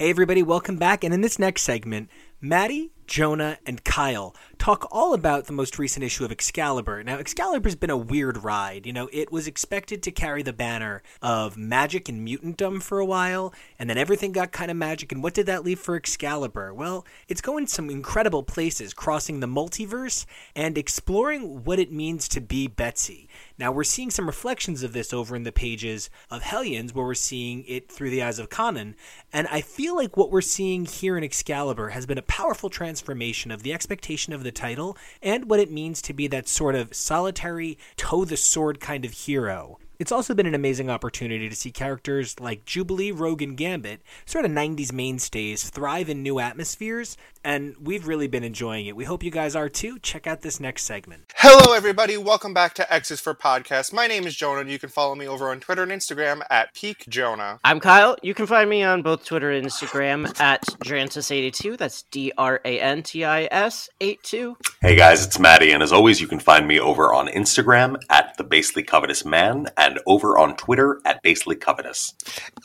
Hey, everybody, welcome back. And in this next segment, Maddie, Jonah, and Kyle talk all about the most recent issue of Excalibur. Now, Excalibur's been a weird ride. You know, it was expected to carry the banner of magic and mutantdom for a while, and then everything got kind of magic. And what did that leave for Excalibur? Well, it's going some incredible places, crossing the multiverse and exploring what it means to be Betsy. Now, we're seeing some reflections of this over in the pages of Hellions, where we're seeing it through the eyes of Kwannon. And I feel like what we're seeing here in Excalibur has been a powerful transformation of the expectation of the title and what it means to be that sort of solitary, toe the sword kind of hero. It's also been an amazing opportunity to see characters like Jubilee, Rogue, and Gambit, sort of 90s mainstays, thrive in new atmospheres, and we've really been enjoying it. We hope you guys are too. Check out this next segment. Hello, everybody. Welcome back to X's for Podcast. My name is Jonah, and you can follow me over on Twitter and Instagram at Peak Jonah. I'm Kyle. You can find me on both Twitter and Instagram at Drantis82. That's D R A N T I S 82. Hey guys, it's Maddie, and as always, you can find me over on Instagram at the Basely Covetous Man and over on Twitter at Basely Covetous.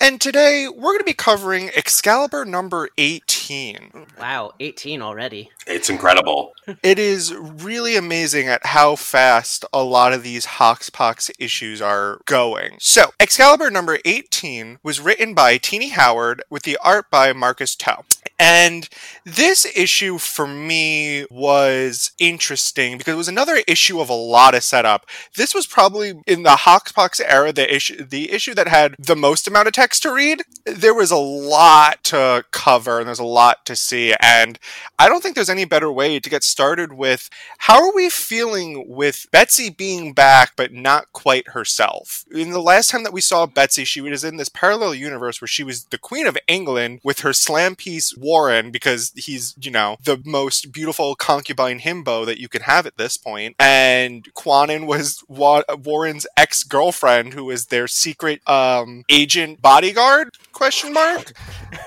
And today we're going to be covering Excalibur number 18. Wow, 18 already. It's incredible. It is really amazing at how fast a lot of these Hoxpox issues are going. So, Excalibur number 18 was written by Tini Howard with the art by Marcus To. And this issue for me was interesting because it was another issue of a lot of setup. This was probably in the Hoxpox era the issue the issue that had the most amount of text to read. There was a lot to cover and there's a lot to see and I don't think there's any better way to get started with how are we feeling with Betsy being back but not quite herself. In the last time that we saw Betsy, she was in this parallel universe where she was the Queen of England with her slam piece Warren because he's, you know, the most beautiful concubine himbo that you can have at this point. And Kwannon was Wa- Warren's ex girlfriend girlfriend who is their secret um, agent bodyguard? Question mark.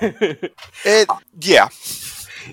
it yeah.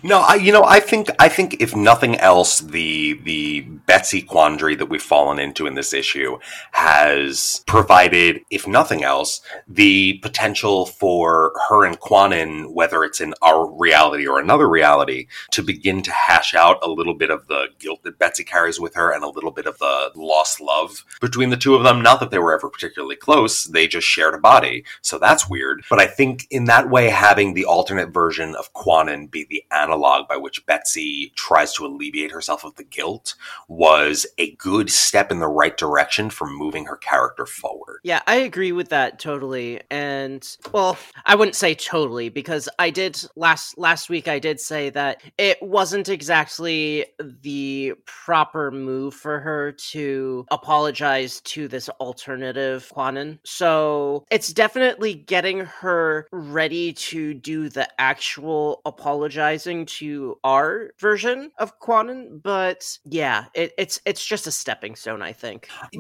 No, I you know I think I think if nothing else, the the Betsy quandary that we've fallen into in this issue has provided, if nothing else, the potential for her and Kwannon, whether it's in our reality or another reality, to begin to hash out a little bit of the guilt that Betsy carries with her and a little bit of the lost love between the two of them. Not that they were ever particularly close; they just shared a body, so that's weird. But I think in that way, having the alternate version of Kwannon be the analog by which Betsy tries to alleviate herself of the guilt was a good step in the right direction for moving her character forward. Yeah, I agree with that totally. And well, I wouldn't say totally because I did last last week I did say that it wasn't exactly the proper move for her to apologize to this alternative Kwannon. So, it's definitely getting her ready to do the actual apologizing to our version of Kwannon, but yeah, it, it's it's just a stepping stone, I think.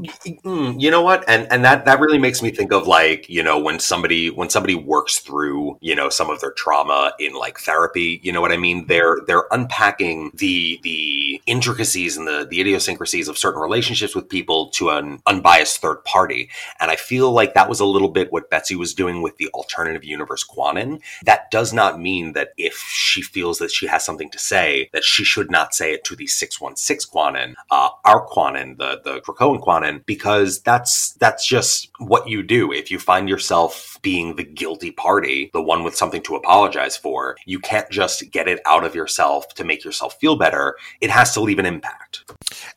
Mm, you know what? And and that that really makes me think of like you know when somebody when somebody works through you know some of their trauma in like therapy you know what i mean? They're they're unpacking the the intricacies and the the idiosyncrasies of certain relationships with people to an unbiased third party. And i feel like that was a little bit what betsy was doing with the alternative universe kwannon that does not mean that if she feels that she has something to say that she should not say it to the 616 kwannon uh, our kwannon the the krakoan kwannon because that's that's just what you do. If you find yourself being the guilty party, the one with something to apologize for, you can't just get it out of yourself to make yourself feel better. It has to leave an impact.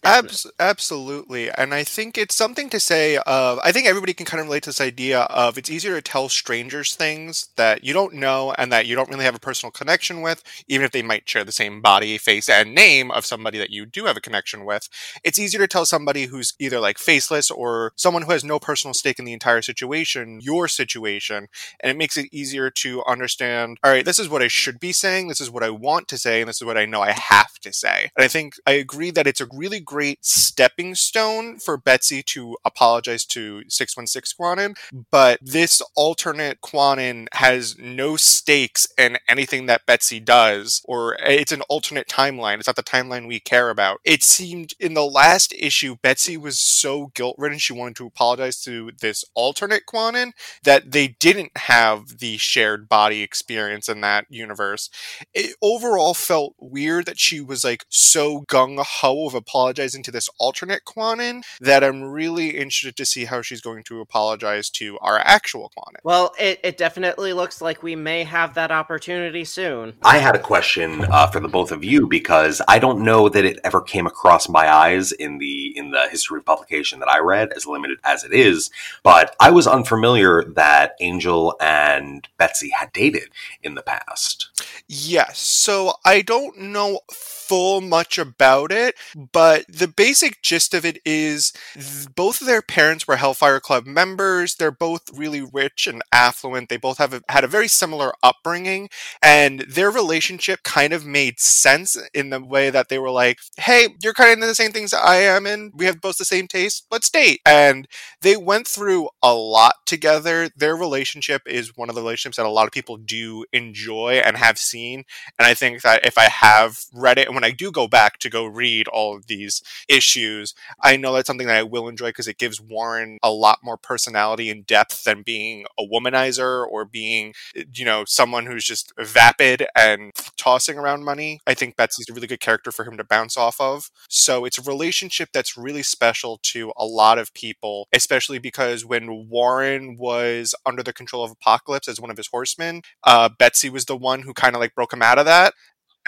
Abs- absolutely. And I think it's something to say of, I think everybody can kind of relate to this idea of it's easier to tell strangers things that you don't know and that you don't really have a personal connection with, even if they might share the same body, face, and name of somebody that you do have a connection with. It's easier to tell somebody who's either like faceless or someone who has no personal stake in the entire situation, your situation. And it makes it easier to understand, all right, this is what I should be saying, this is what I want to say, and this is what I know I have to say. And I think I agree that it's a really great stepping stone for Betsy to apologize to 616 Kwannon, but this alternate Kwannon has no stakes in anything that Betsy does, or it's an alternate timeline. It's not the timeline we care about. It seemed in the last issue, Betsy was so guilt ridden, she wanted to apologize to this alternate Kwannon that they didn't have the shared body experience in that universe. It overall felt weird that she was like so gung ho of apologizing to this alternate Kwannon that I'm really interested to see how she's going to apologize to our actual Kwannon. Well, it, it definitely looks like we may have that opportunity soon. I had a question uh, for the both of you because I don't know that it ever came across my eyes in the in the history of publication that I read, as limited as it is. But I was unfamiliar that Angel and Betsy had dated in the past. Yes. So I don't know full much about it, but the basic gist of it is th- both of their parents were Hellfire Club members. They're both really rich and affluent. They both have a, had a very similar upbringing, and their relationship kind of made sense in the way that they were like, "Hey, you're kind of into the same things I am, and we have both the same taste. Let's date." And they went through a lot together. Their relationship is one of the relationships that a lot of people do enjoy and have seen. And I think that if I have read it and when I do go back to go read all of these issues, I know that's something that I will enjoy because it gives Warren a lot more personality and depth than being a womanizer or being, eh, you know, someone who's just vapid and tossing around money. I think Betsy's a really good character for him to bounce off of. So it's a relationship that's really special to a lot of people, especially because when Warren was under the control of Apocalypse as one of his horsemen, uh, Betsy was the one who kind of like broke him out of that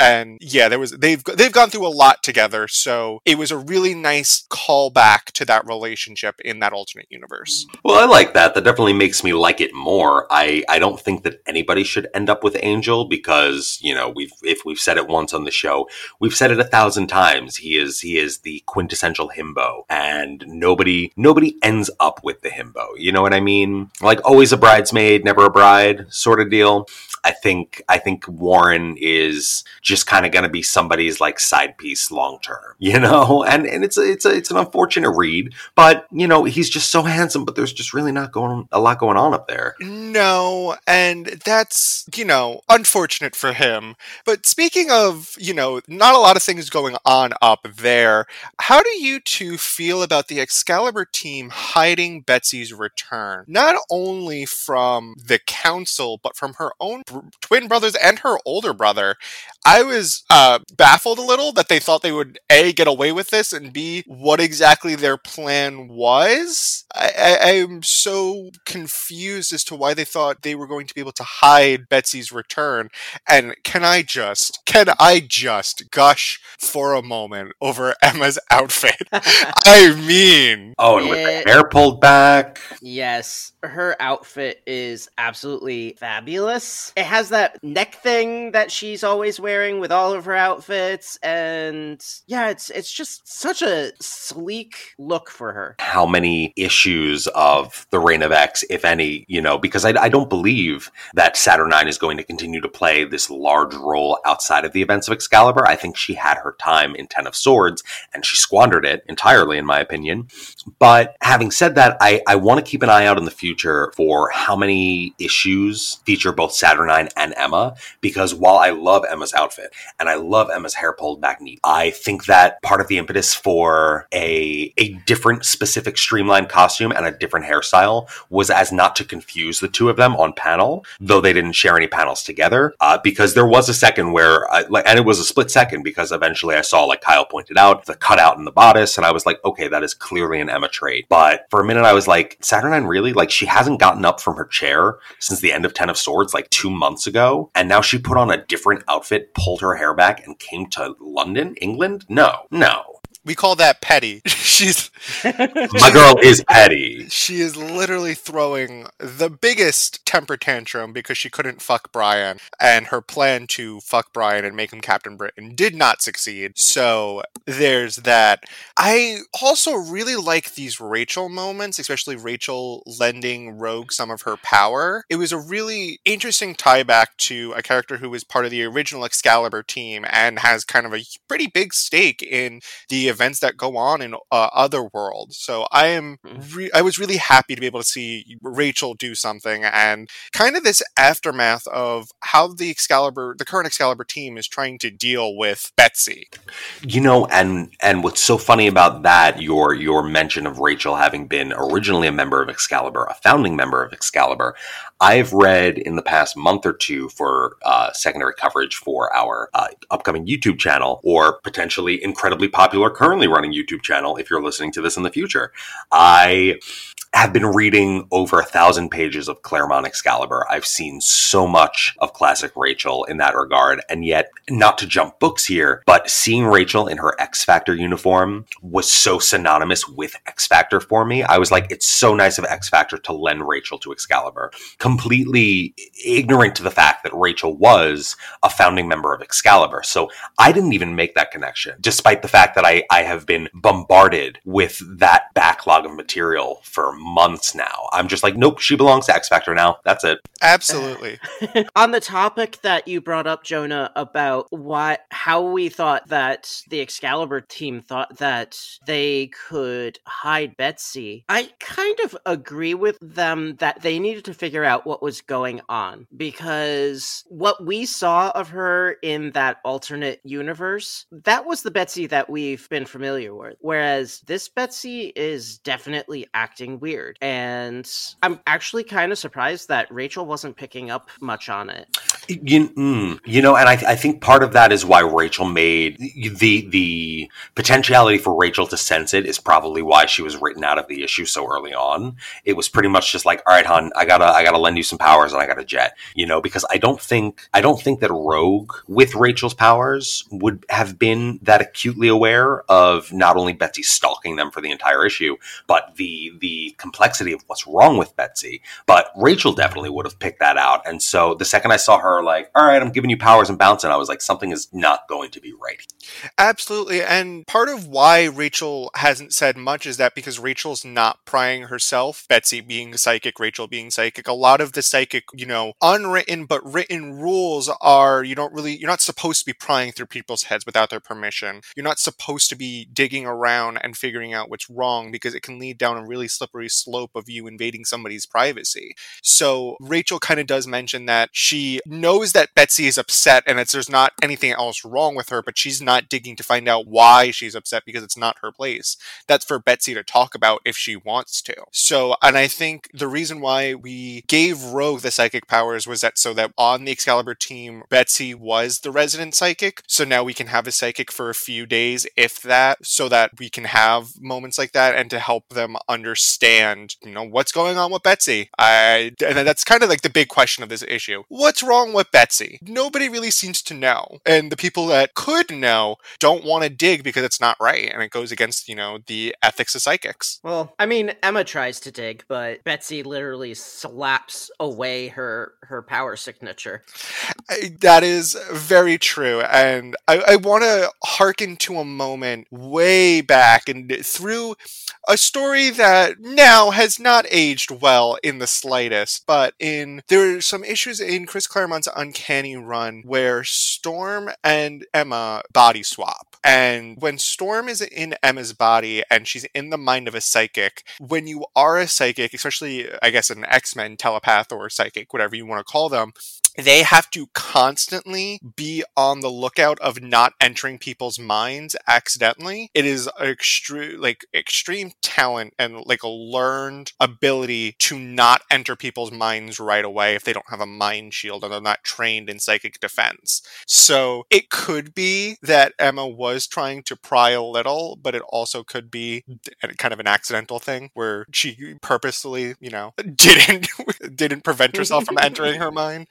and yeah there was they've they've gone through a lot together so it was a really nice callback to that relationship in that alternate universe. Well i like that. That definitely makes me like it more. I i don't think that anybody should end up with angel because you know we've if we've said it once on the show we've said it a thousand times. He is he is the quintessential himbo and nobody nobody ends up with the himbo. You know what i mean? Like always a bridesmaid never a bride sort of deal I think I think Warren is just kind of going to be somebody's like side piece long term, you know. And and it's a, it's a, it's an unfortunate read, but you know he's just so handsome, but there's just really not going a lot going on up there. No, and that's, you know, unfortunate for him. But speaking of, you know, not a lot of things going on up there, how do you two feel about the Excalibur team hiding Betsy's return? Not only from the council, but from her own twin brothers and her older brother. I was uh, baffled a little that they thought they would A, get away with this, and B, what exactly their plan was. I, I, I'm so confused as to why they thought they were going to be able to hide Betsy's return. And can I just, can I just gush for a moment over Emma's outfit? I mean, Oh, and with Yeah. the hair pulled back. Yes, her outfit is absolutely fabulous. It has that neck thing that she's always wearing with all of her outfits and yeah, it's it's just such a sleek look for her. how many issues of the Reign of X, if any, you know, because I, I don't believe that Saturnine is going to continue to play this large role outside of the events of Excalibur. I think she had her time in Ten of Swords and she squandered it entirely, in my opinion. But having said that, I, I want to keep an eye out in the future for how many issues feature both Saturnine and Emma, because while I love Emma's outfit and I love Emma's hair pulled back neat, I think that part of the impetus for a a different specific streamlined costume and a different hairstyle was as not to confuse the two of them on panel, though they didn't share any panels together. Uh, because there was a second where, I, like, and it was a split second because eventually I saw, like Kyle pointed out, the cutout in the bodice, and I was like, okay, that is clearly an Emma trait. But for a minute, I was like, Saturnine really? Like, she hasn't gotten up from her chair since the end of Ten of Swords, like two months ago, and now she put on a different outfit, pulled her hair back, and came to London, England? No, no. We call that petty. She's My girl is petty. she is literally throwing the biggest temper tantrum because she couldn't fuck Brian, and her plan to fuck Brian and make him Captain Britain did not succeed. So there's that. I also really like these Rachel moments, especially Rachel lending Rogue some of her power. It was a really interesting tie back to a character who was part of the original Excalibur team and has kind of a pretty big stake in the events that go on in uh, other worlds. So I am, re- I was really happy to be able to see Rachel do something and kind of this aftermath of how the Excalibur, the current Excalibur team is trying to deal with Betsy. You know, and and what's so funny about that, your your mention of Rachel having been originally a member of Excalibur, a founding member of Excalibur, I've read in the past month or two for uh, secondary coverage for our uh, upcoming YouTube channel, or potentially incredibly popular currently running YouTube channel if you're listening to this in the future. I have been reading over a thousand pages of Claremont Excalibur. I've seen so much of classic Rachel in that regard, and yet, not to jump books here, but seeing Rachel in her X Factor uniform was so synonymous with X Factor for me. I was like, it's so nice of X Factor to lend Rachel to Excalibur. Completely ignorant to the fact that Rachel was a founding member of Excalibur. So I didn't even make that connection, despite the fact that I, I have been bombarded with that backlog of material for months now. I'm just like, nope, she belongs to X Factor now. That's it. Absolutely. On the topic that you brought up, Jonah, about what how we thought that the Excalibur team thought that they could hide Betsy, I kind of agree with them that they needed to figure out what was going on because what we saw of her in that alternate universe, that was the Betsy that we've been familiar with. Whereas this Betsy is definitely acting weird. And I'm actually kind of surprised that Rachel wasn't picking up much on it. You, mm, you know, and I, I think part of that is why Rachel made the the potentiality for Rachel to sense it is probably why she was written out of the issue so early on. It was pretty much just like, all right, hon, I gotta I gotta lend you some powers and I gotta jet, you know, because I don't think I don't think that Rogue with Rachel's powers would have been that acutely aware of not only Betsy stalking them for the entire issue, but the the complexity of what's wrong with Betsy. But Rachel definitely would have picked that out, and so the second I saw her her like, "All right, I'm giving you powers and bouncing," I was like, something is not going to be right. Absolutely. And part of why Rachel hasn't said much is that because Rachel's not prying herself, Betsy being psychic, Rachel being psychic, a lot of the psychic, you know, unwritten but written rules are you don't really, you're not supposed to be prying through people's heads without their permission. You're not supposed to be digging around and figuring out what's wrong because it can lead down a really slippery slope of you invading somebody's privacy. So Rachel kind of does mention that she knows that Betsy is upset and it's there's not anything else wrong with her, but she's not digging to find out why she's upset because it's not her place. That's for Betsy to talk about if she wants to. So, and I think the reason why we gave Rogue the psychic powers was that so that on the Excalibur team, Betsy was the resident psychic. So now we can have a psychic for a few days, if that, so that we can have moments like that and to help them understand, you know, what's going on with Betsy. I, and that's kind of like the big question of this issue. What's wrong with Betsy? Nobody really seems to know. And the people that could know don't want to dig because it's not right and it goes against, you know, the ethics of psychics. Well, I mean, Emma tries to dig, but Betsy literally slaps away her her power signature. I, that is very true. And I, I want to hearken to a moment way back and through a story that now has not aged well in the slightest, but in there are some issues in Chris Claremont's Uncanny Run where Storm and Emma body swap. And when Storm is in Emma's body and she's in the mind of a psychic, when you are a psychic, especially I guess an X-Men telepath or psychic, whatever you want to call them, they have to constantly be on the lookout of not entering people's minds accidentally. It is extreme, like extreme talent and like a learned ability to not enter people's minds right away if they don't have a mind shield and they're not trained in psychic defense. So it could be that Emma was trying to pry a little, but it also could be kind of an accidental thing where she purposely, you know, didn't didn't prevent herself from entering her mind.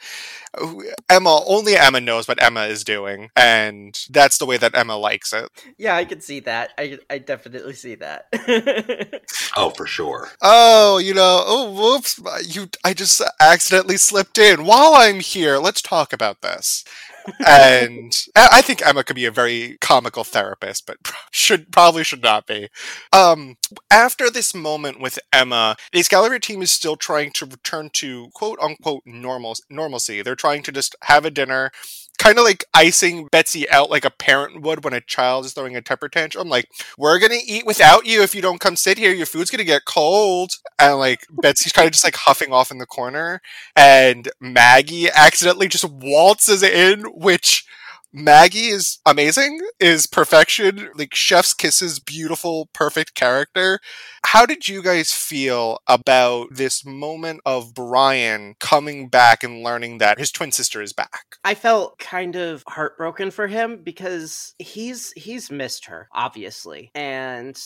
Emma, only Emma knows what Emma is doing, and that's the way that Emma likes it. Yeah, I can see that. I I definitely see that. oh, for sure. Oh, you know, oh, whoops! You, I just accidentally slipped in. While I'm here, let's talk about this and I think Emma could be a very comical therapist, but should probably should not be. Um, after this moment with Emma, the Excalibur team is still trying to return to quote unquote normal normalcy. They're trying to just have a dinner, kind of like icing Betsy out like a parent would when a child is throwing a temper tantrum. Like, we're gonna eat without you if you don't come sit here. Your food's gonna get cold. And like Betsy's kind of just like huffing off in the corner, and Maggie accidentally just waltzes in, which Maggie is amazing, is perfection, like chef's kisses, beautiful, perfect character. How did you guys feel about this moment of Brian coming back and learning that his twin sister is back? I felt kind of heartbroken for him because he's he's missed her, obviously. And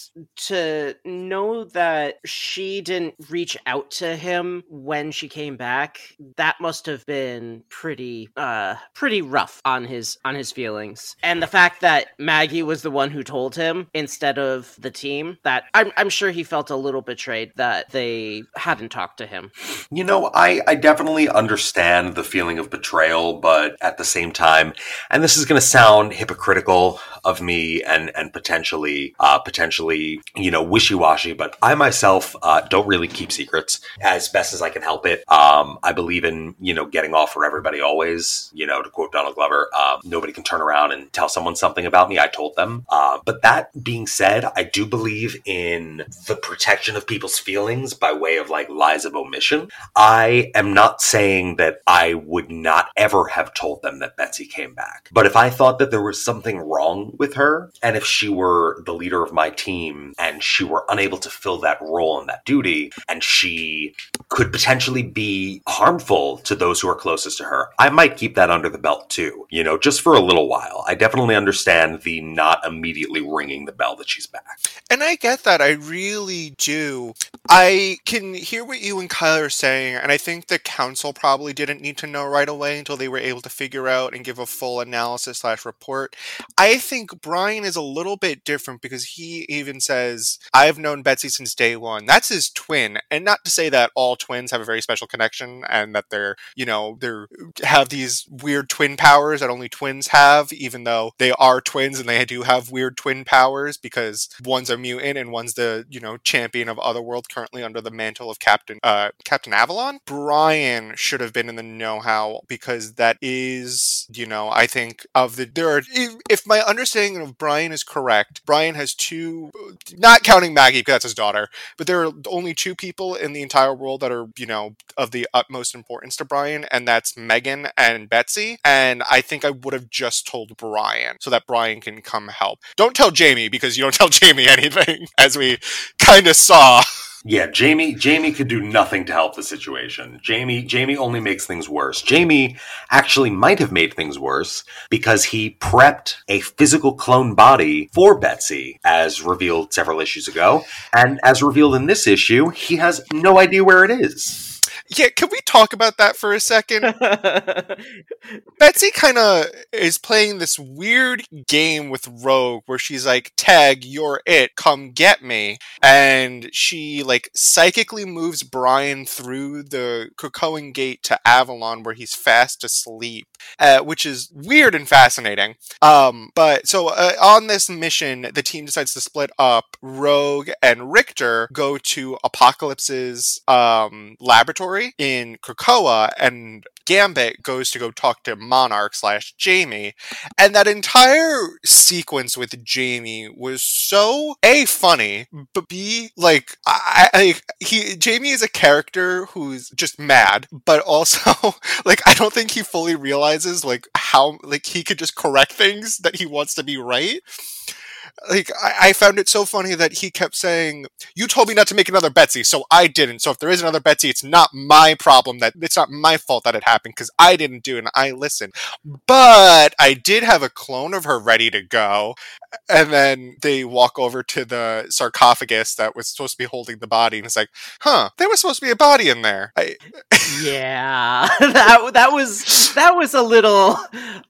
to know that she didn't reach out to him when she came back, that must have been pretty uh pretty rough on his on his feelings. And the fact that Maggie was the one who told him instead of the team, that I'm I'm sure he felt a little betrayed that they hadn't talked to him. You know, I, I definitely understand the feeling of betrayal, but at the same time, and this is going to sound hypocritical of me and and potentially uh, potentially you know wishy washy, but I myself uh, don't really keep secrets as best as I can help it. Um, I believe in you know getting off for everybody always. You know, to quote Donald Glover, uh, nobody can turn around and tell someone something about me. I told them. Uh, but that being said, I do believe in the protection of people's feelings by way of like lies of omission. I am not saying that I would not ever have told them that Betsy came back, but if I thought that there was something wrong with her. And if she were the leader of my team and she were unable to fill that role and that duty, and she could potentially be harmful to those who are closest to her, I might keep that under the belt too, you know, just for a little while. I definitely understand the not immediately ringing the bell that she's back. And I get that. I really do. I can hear what you and Kyle are saying, and I think the council probably didn't need to know right away until they were able to figure out and give a full analysis slash report. I think Brian is a little bit different because he even says, I've known Betsy since day one. That's his twin. And not to say that all all twins have a very special connection and that they're, you know, they're have these weird twin powers that only twins have, even though they are twins and they do have weird twin powers because one's a mutant and one's the, you know, champion of Otherworld currently under the mantle of Captain uh Captain Avalon. Brian should have been in the know-how because that is, you know, I think of the there are if, if my understanding of Brian is correct, Brian has two not counting Maggie because that's his daughter, but there are only two people in the entire world that are, you know, of the utmost importance to Brian, and that's Megan and Betsy. And I think I would have just told Brian so that Brian can come help. Don't tell Jamie because you don't tell Jamie anything, as we kind of saw. Yeah, Jamie Jamie could do nothing to help the situation. Jamie Jamie only makes things worse. Jamie actually might have made things worse because he prepped a physical clone body for Betsy as revealed several issues ago, and as revealed in this issue, he has no idea where it is. Yeah, can we talk about that for a second? Betsy kind of is playing this weird game with Rogue where she's like, Tag, you're it, come get me. And she like psychically moves Brian through the Krakoan gate to Avalon where he's fast asleep, uh, which is weird and fascinating. Um, but so uh, on this mission, the team decides to split up. Rogue and Rictor go to Apocalypse's um, laboratory in Krakoa, and Gambit goes to go talk to Monarch slash Jamie, and that entire sequence with Jamie was so a funny, but b like I, I he Jamie is a character who's just mad, but also like I don't think he fully realizes like how like he could just correct things that he wants to be right like I, I, found it so funny that he kept saying, "You told me not to make another Betsy, so I didn't. So if there is another Betsy, it's not my problem. That it's not my fault that it happened because I didn't do it and I listened. But I did have a clone of her ready to go, and then they walk over to the sarcophagus that was supposed to be holding the body, and it's like, huh, there was supposed to be a body in there. I... yeah, that that was that was a little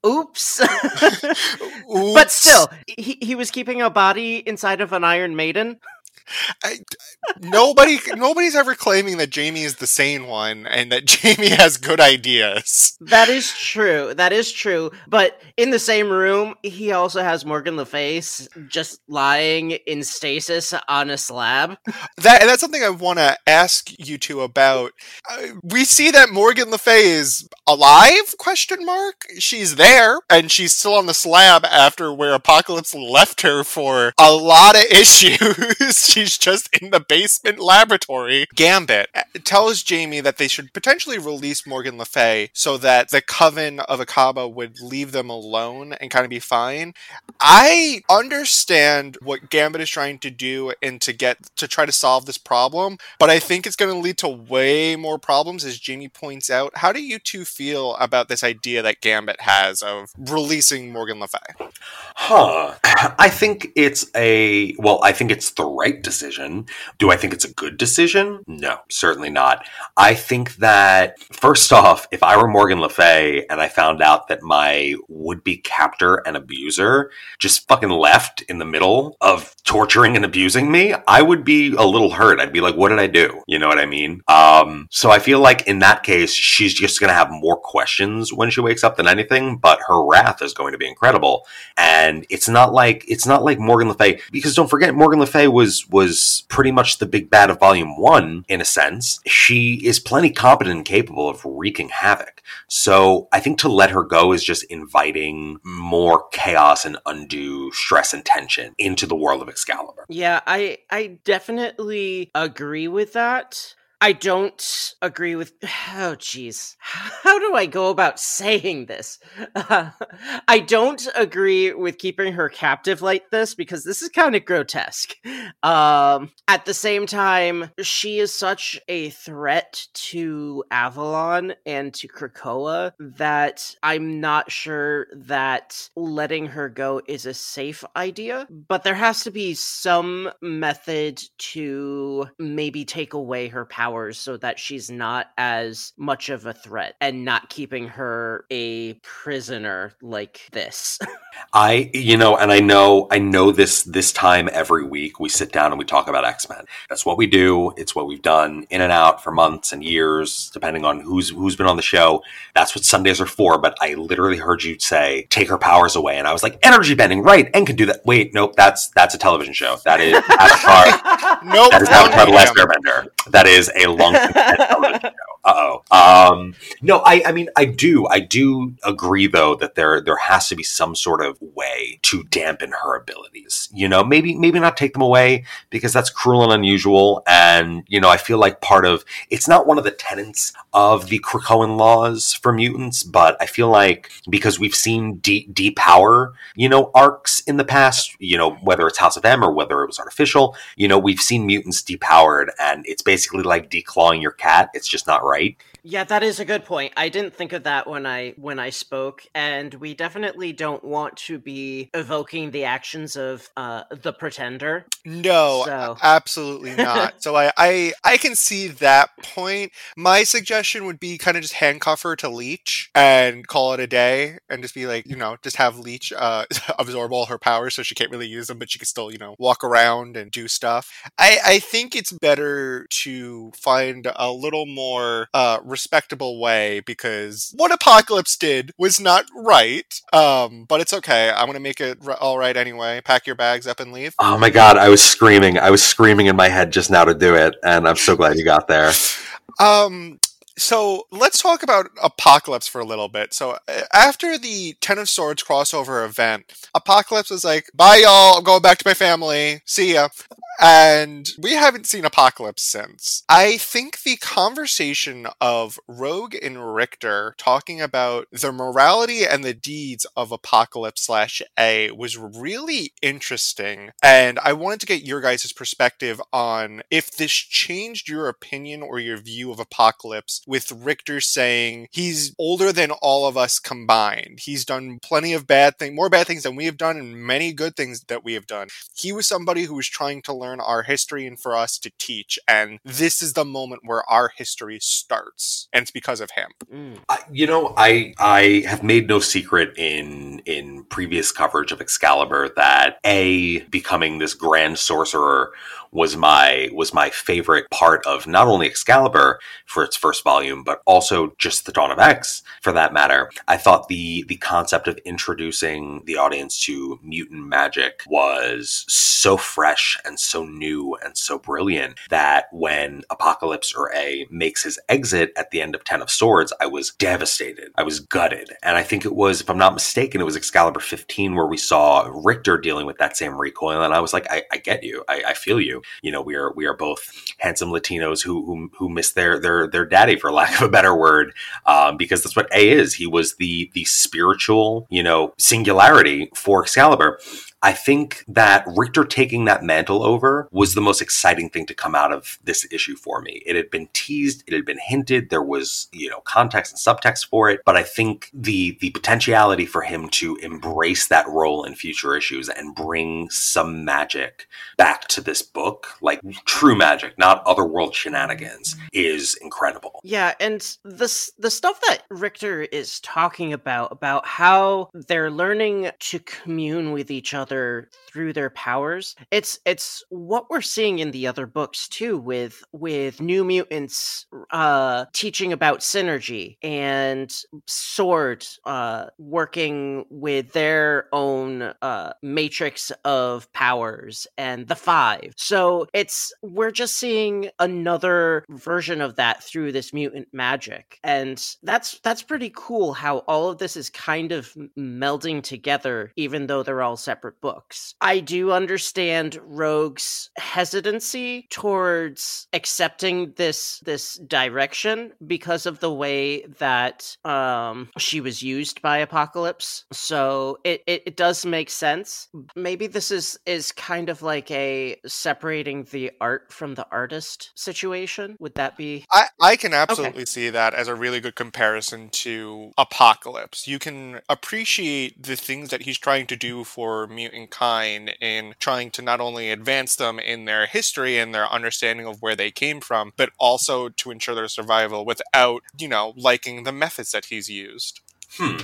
oops. oops. but still, he he was keeping a body inside of an Iron Maiden. I, nobody, nobody's ever claiming that Jamie is the sane one and that Jamie has good ideas. That is true. That is true. But in the same room, he also has Morgan Le Fay just lying in stasis on a slab. That that's something I want to ask you two about. Uh, we see that Morgan Le Fay is alive? Question mark. She's there, and she's still on the slab after where Apocalypse left her for a lot of issues she's just in the basement laboratory. Gambit uh, tells Jamie that they should potentially release Morgan Le Fay so that the Coven of Akkaba would leave them alone and kind of be fine. I understand what Gambit is trying to do and to get to try to solve this problem, but I think it's going to lead to way more problems, as Jamie points out. How do you two feel about this idea that Gambit has of releasing Morgan Le Fay? Huh. I think it's a well, I think it's the right decision. Do I think it's a good decision? No, certainly not. I think that first off, if I were Morgan Le Fay and I found out that my would-be captor and abuser just fucking left in the middle of torturing and abusing me, I would be a little hurt. I'd be like, what did I do? You know what I mean? Um, so I feel like in that case, she's just going to have more questions when she wakes up than anything, but her wrath is going to be incredible. And it's not like, it's not like Morgan Le Fay, because don't forget, Morgan Le Fay was, was pretty much the big bad of volume one in a sense. She is plenty competent and capable of wreaking havoc. So I think to let her go is just inviting more chaos and undue stress and tension into the world of Excalibur. Yeah, I I definitely agree with that. I don't agree with. Oh, jeez. How do I go about saying this? Uh, I don't agree with keeping her captive like this because this is kind of grotesque. Um, at the same time, she is such a threat to Avalon and to Krakoa that I'm not sure that letting her go is a safe idea. But there has to be some method to maybe take away her power powers so that she's not as much of a threat and not keeping her a prisoner like this. I, you know, and I know, I know this, this time every week we sit down and we talk about X-Men. That's what we do. It's what we've done in and out for months and years, depending on who's, who's been on the show. That's what Sundays are for. But I literally heard you say, take her powers away. And I was like, energy bending, right. And can do that. Wait, nope. That's, that's a television show. That is Avatar. Nope. that is wrong Avatar the Last medium. Airbender. That is a long television show. Uh oh. Um, no, I, I mean, I do, I do agree though that there, there has to be some sort of way to dampen her abilities. You know, maybe, maybe not take them away because that's cruel and unusual. And you know, I feel like part of it's not one of the tenets of the Krakoan laws for mutants, but I feel like because we've seen de- depower, you know, arcs in the past, you know, whether it's House of M or whether it was artificial, you know, we've seen mutants depowered, and it's basically like declawing your cat. It's just not right. Yeah, that is a good point. I didn't think of that when I when I spoke, and we definitely don't want to be evoking the actions of uh, the pretender. No, So- absolutely not. so I, I I can see that point. My suggestion would be kind of just handcuff her to Leech and call it a day, and just be like, you know, just have Leech uh, absorb all her powers, so she can't really use them, but she can still, you know, walk around and do stuff. I I think it's better to find a little more uh, respectable way because what Apocalypse did was not right. Um, but it's okay. I'm gonna make it r- all right anyway. Pack your bags up and leave. Oh my god, I was screaming. I was screaming in my head just now to do it, and I'm so glad you got there. Um, so let's talk about Apocalypse for a little bit. So uh, after the Ten of Swords crossover event, Apocalypse was like, "Bye, y'all. I'm going back to my family. See ya." And we haven't seen Apocalypse since. I think the conversation of Rogue and Rictor talking about the morality and the deeds of Apocalypse slash A was really interesting. And I wanted to get your guys' perspective on if this changed your opinion or your view of Apocalypse, with Rictor saying he's older than all of us combined. He's done plenty of bad things, more bad things than we have done, and many good things that we have done. He was somebody who was trying to learn our history and for us to teach. And this is the moment where our history starts. And it's because of him. Mm. I, you know, I I have made no secret in in previous coverage of Excalibur that a becoming this grand sorcerer was my was my favorite part of not only Excalibur for its first volume, but also just the Dawn of X for that matter. I thought the the concept of introducing the audience to mutant magic was so fresh and so new and so brilliant that when Apocalypse or A makes his exit at the end of Ten of Swords, I was devastated. I was gutted. And I think it was, if I'm not mistaken, it was Excalibur 15 where we saw Rictor dealing with that same recoil. And I was like, I, I get you. I, I feel you. You know, we are we are both handsome Latinos who who, who miss their their their daddy, for lack of a better word, um, because that's what A is. He was the the spiritual, you know, singularity for Excalibur. I think that Rictor taking that mantle over was the most exciting thing to come out of this issue for me. It had been teased, it had been hinted, there was, you know, context and subtext for it, but I think the the potentiality for him to embrace that role in future issues and bring some magic back to this book, like true magic, not otherworld shenanigans, is incredible. Yeah, and the the stuff that Rictor is talking about about how they're learning to commune with each other through their powers. It's it's what we're seeing in the other books too with with New Mutants uh teaching about synergy and Sword uh working with their own uh matrix of powers and the 5. So it's we're just seeing another version of that through this mutant magic. And that's that's pretty cool how all of this is kind of melding together even though they're all separate books. I do understand Rogue's hesitancy towards accepting this this direction because of the way that um she was used by Apocalypse. So it, it, it does make sense. Maybe this is is kind of like a separating the art from the artist situation. Would that be I, I can absolutely see that as a really good comparison to Apocalypse. You can appreciate the things that he's trying to do for mutant kind in trying to not only advance them in their history and their understanding of where they came from, but also to ensure their survival without, you know, liking the methods that he's used. Hmm.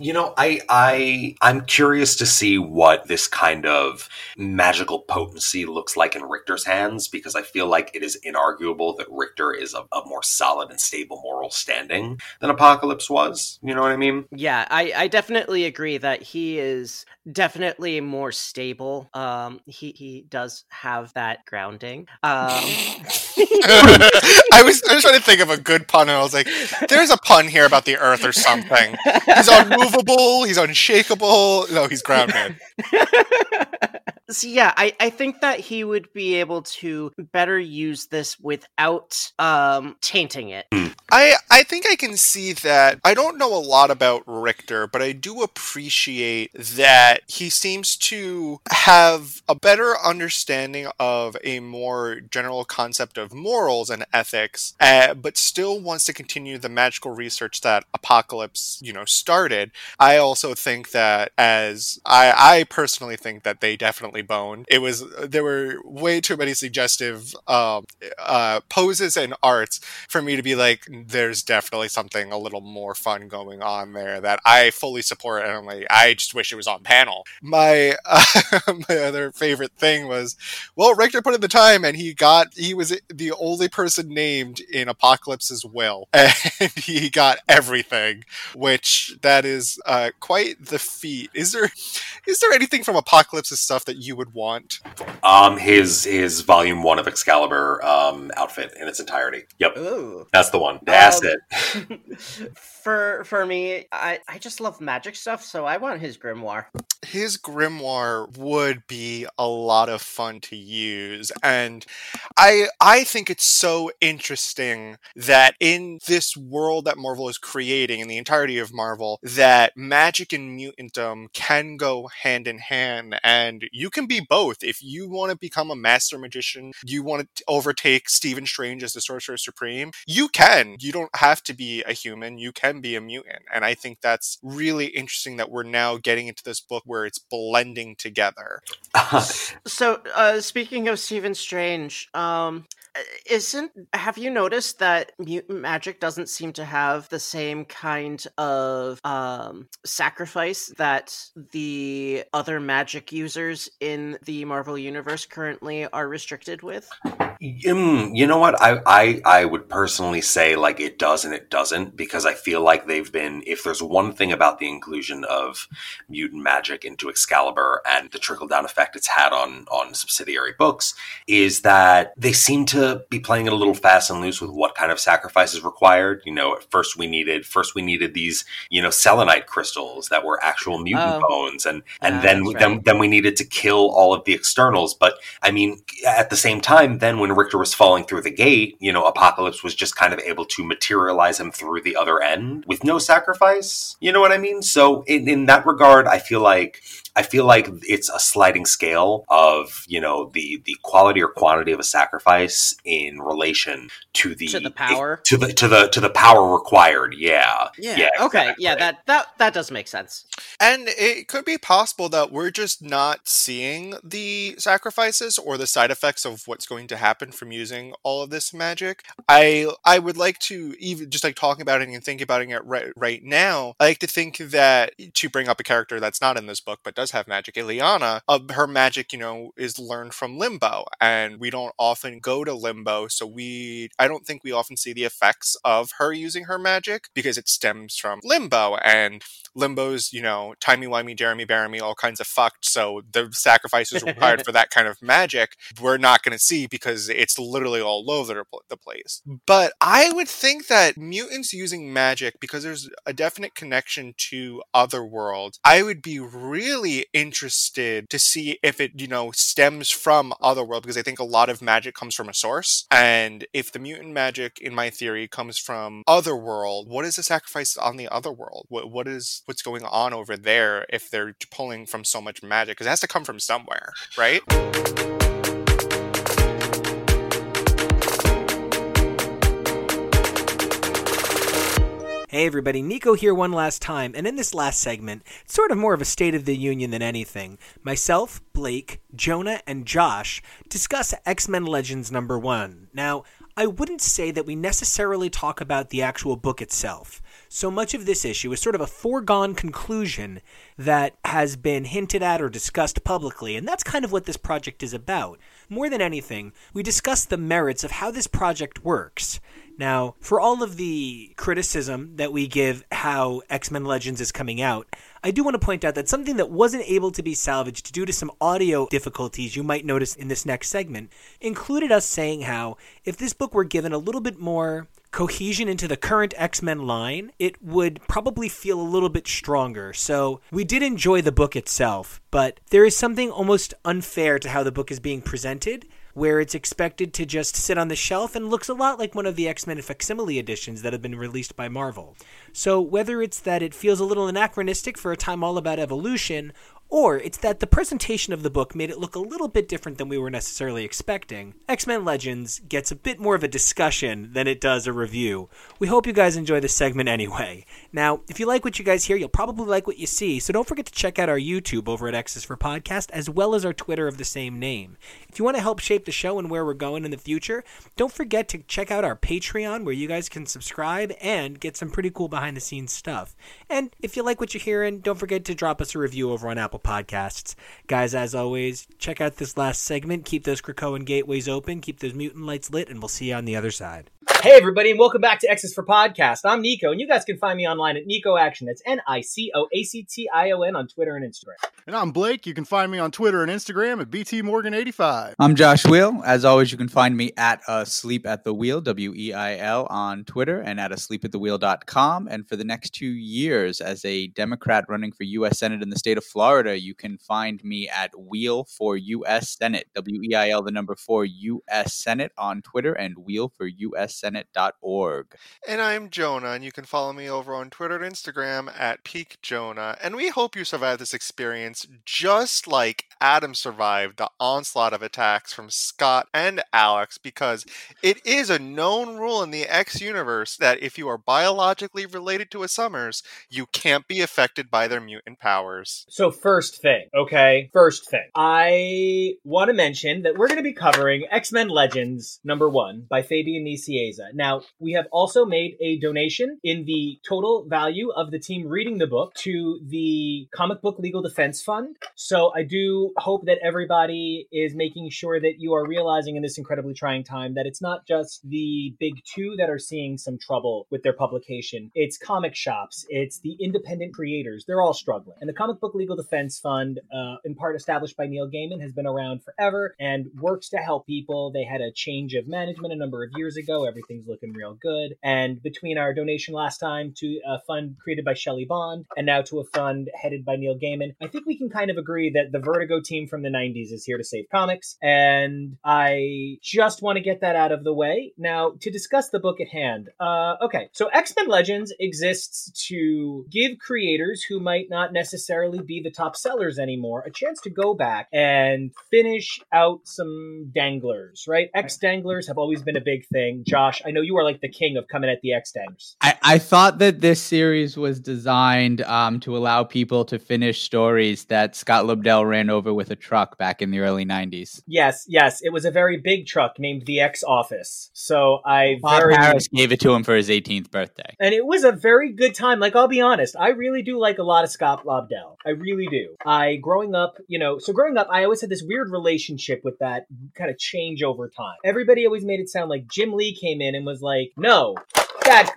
You know, I I I'm curious to see what this kind of magical potency looks like in Rictor's hands because I feel like it is inarguable that Rictor is a, a more solid and stable moral standing than Apocalypse was. You know what I mean? Yeah, I, I definitely agree that he is definitely more stable. Um, he he does have that grounding. Um, I was I was trying to think of a good pun, and I was like, "There's a pun here about the Earth or something." He's unmovable. He's unshakable. No, he's grounded. so yeah, I, I think that he would be able to better use this without um tainting it. I I think I can see that. I don't know a lot about Rictor, but I do appreciate that he seems to have a better understanding of a more general concept of morals and ethics, uh, but still wants to continue the magical research that Apocalypse, you know, started. I also think that as I I personally think that they definitely boned. It was there were way too many suggestive um, uh, poses and arts for me to be like, there's definitely something a little more fun going on there that I fully support. And I'm like, I just wish it was on panel. My uh, my other favorite thing was, well, Rictor put in the time, and he got he was the only person named in Apocalypse's will, and he got everything, which that is uh, quite the feat. Is there is there anything from Apocalypse's stuff that you would want? Um, his his volume one of Excalibur um outfit in its entirety. Yep, Ooh. that's the one. That's Um, it. for for me, I, I just love magic stuff, so I want his grimoire. his grimoire would be a lot of fun to use and i i think it's so interesting that in this world that marvel is creating in the entirety of marvel that magic and mutantdom can go hand in hand and you can be both. If you want to become a master magician you want to overtake stephen strange as the sorcerer supreme you can. You don't have to be a human. You can be a mutant. And i think that's really interesting that we're now getting into this book where it's blending together. So, uh, speaking of Stephen Strange, um, isn't have you noticed that mutant magic doesn't seem to have the same kind of um, sacrifice that the other magic users in the Marvel universe currently are restricted with? You know what? I, I I would personally say like it does and it doesn't because I feel like they've been. If there's one thing about the inclusion of mutant magic into Excalibur and the trickle down effect it's had on on subsidiary books, is that they seem to be playing it a little fast and loose with what kind of sacrifice is required. You know, at first we needed first we needed these you know selenite crystals that were actual mutant Oh. bones, and and Ah, then that's then right. then we needed to kill all of the externals. But I mean, at the same time, then when Rictor was falling through the gate, you know, Apocalypse was just kind of able to materialize him through the other end with no sacrifice. You know what I mean? So in, in that regard, I feel like I feel like it's a sliding scale of you know the the quality or quantity of a sacrifice in relation to the To the power? to the to the to the power required. Yeah, Yeah. okay, exactly. yeah, that that that does make sense. And it could be possible that we're just not seeing the sacrifices or the side effects of what's going to happen from using all of this magic. I I would like to even just like talking about it and thinking about it right, right now. I like to think that to bring up a character that's not in this book but does have magic, Illyana, uh, her magic, you know, is learned from Limbo, and we don't often go to Limbo, so we I don't think we often see the effects of her using her magic because it stems from Limbo. And Limbo's, you know, timey wimey, Jeremy Bearimy, all kinds of fucked. So the sacrifices required for that kind of magic, we're not going to see because it's literally all over the the place. But I would think that mutants using magic, because there's a definite connection to other worlds, I would be really interested to see if it, you know, stems from other world because I think a lot of magic comes from a source. And if the mutant magic, in my theory, comes from other world, what is the sacrifice on the Otherworld? What what is what's going on over there if they're pulling from so much magic? Because it has to come from somewhere, right? Hey everybody, Nico here one last time, and in this last segment, it's sort of more of a State of the Union than anything. Myself, Blake, Jonah, and Josh discuss X Men Legends number one. Now, I wouldn't say that we necessarily talk about the actual book itself. So much of this issue is sort of a foregone conclusion that has been hinted at or discussed publicly, and that's kind of what this project is about. More than anything, we discuss the merits of how this project works. Now, for all of the criticism that we give how X Men Legends is coming out, I do want to point out that something that wasn't able to be salvaged due to some audio difficulties you might notice in this next segment included us saying how if this book were given a little bit more cohesion into the current X Men line, it would probably feel a little bit stronger. So we did enjoy the book itself, but there is something almost unfair to how the book is being presented. Where it's expected to just sit on the shelf and looks a lot like one of the X Men facsimile editions that have been released by Marvel. So, whether it's that it feels a little anachronistic for a time all about evolution, or it's that the presentation of the book made it look a little bit different than we were necessarily expecting. X Men Legends gets a bit more of a discussion than it does a review. We hope you guys enjoy this segment anyway. Now, if you like what you guys hear, you'll probably like what you see, so don't forget to check out our YouTube over at X's for Podcast, as well as our Twitter of the same name. If you want to help shape the show and where we're going in the future, don't forget to check out our Patreon, where you guys can subscribe and get some pretty cool behind the scenes stuff. And if you like what you're hearing, don't forget to drop us a review over on Apple Podcasts. Guys, as always, check out this last segment. Keep those Krakoan gateways open, keep those mutant lights lit, and we'll see you on the other side. Hey, everybody, and welcome back to X's for Podcast. I'm Nico, and you guys can find me online at Nico Action. That's N I C O A C T I O N on Twitter and Instagram. And I'm Blake. You can find me on Twitter and Instagram at BTMorgan85. I'm Josh Weil. As always, you can find me at uh, sleep at the Weil, W E I L, on Twitter and at asleepatthewheel.com. And for the next two years, as a Democrat running for U.S. Senate in the state of Florida, you can find me at Weil for U.S. Senate, W E I L, the number four U.S. Senate on Twitter and Weil for U.S. Senate.org. And I'm Jonah, and you can follow me over on Twitter and Instagram at Peak Jonah. And we hope you survive this experience just like Adam survived the onslaught of attacks from Scott and Alex, because it is a known rule in the X universe that if you are biologically related to a Summers, you can't be affected by their mutant powers. So, first thing, okay? First thing. I want to mention that we're going to be covering X Men Legends number one by Fabian Nicieza. Now, we have also made a donation in the total value of the team reading the book to the Comic Book Legal Defense Fund. So, I do hope that everybody is making sure that you are realizing in this incredibly trying time that it's not just the big two that are seeing some trouble with their publication, it's comic shops, it's the independent creators. They're all struggling. And the Comic Book Legal Defense Fund, uh, in part established by Neil Gaiman, has been around forever and works to help people. They had a change of management a number of years ago. Everything's looking real good. And between our donation last time to a fund created by Shelly Bond and now to a fund headed by Neil Gaiman, I think we can kind of agree that the Vertigo team from the 90s is here to save comics. And I just want to get that out of the way. Now, to discuss the book at hand. Uh, okay, so X Men Legends exists to give creators who might not necessarily be the top sellers anymore a chance to go back and finish out some danglers, right? X danglers have always been a big thing. Josh, I know you are like the king of coming at the X danglers. I, I thought that this series was designed um, to allow people to finish stories that Scott Lobdell ran over with a truck back in the early 90s. Yes, yes, it was a very big truck named the X Office. So I Bob very Harras gave it to him for his 18th birthday. and it was a very good time. Like I'll be honest, I really do like a lot of Scott Lobdell. I really do. I growing up, you know, so growing up, I always had this weird relationship with that kind of change over time. Everybody always made it sound like Jim Lee came in and was like, "No, bad."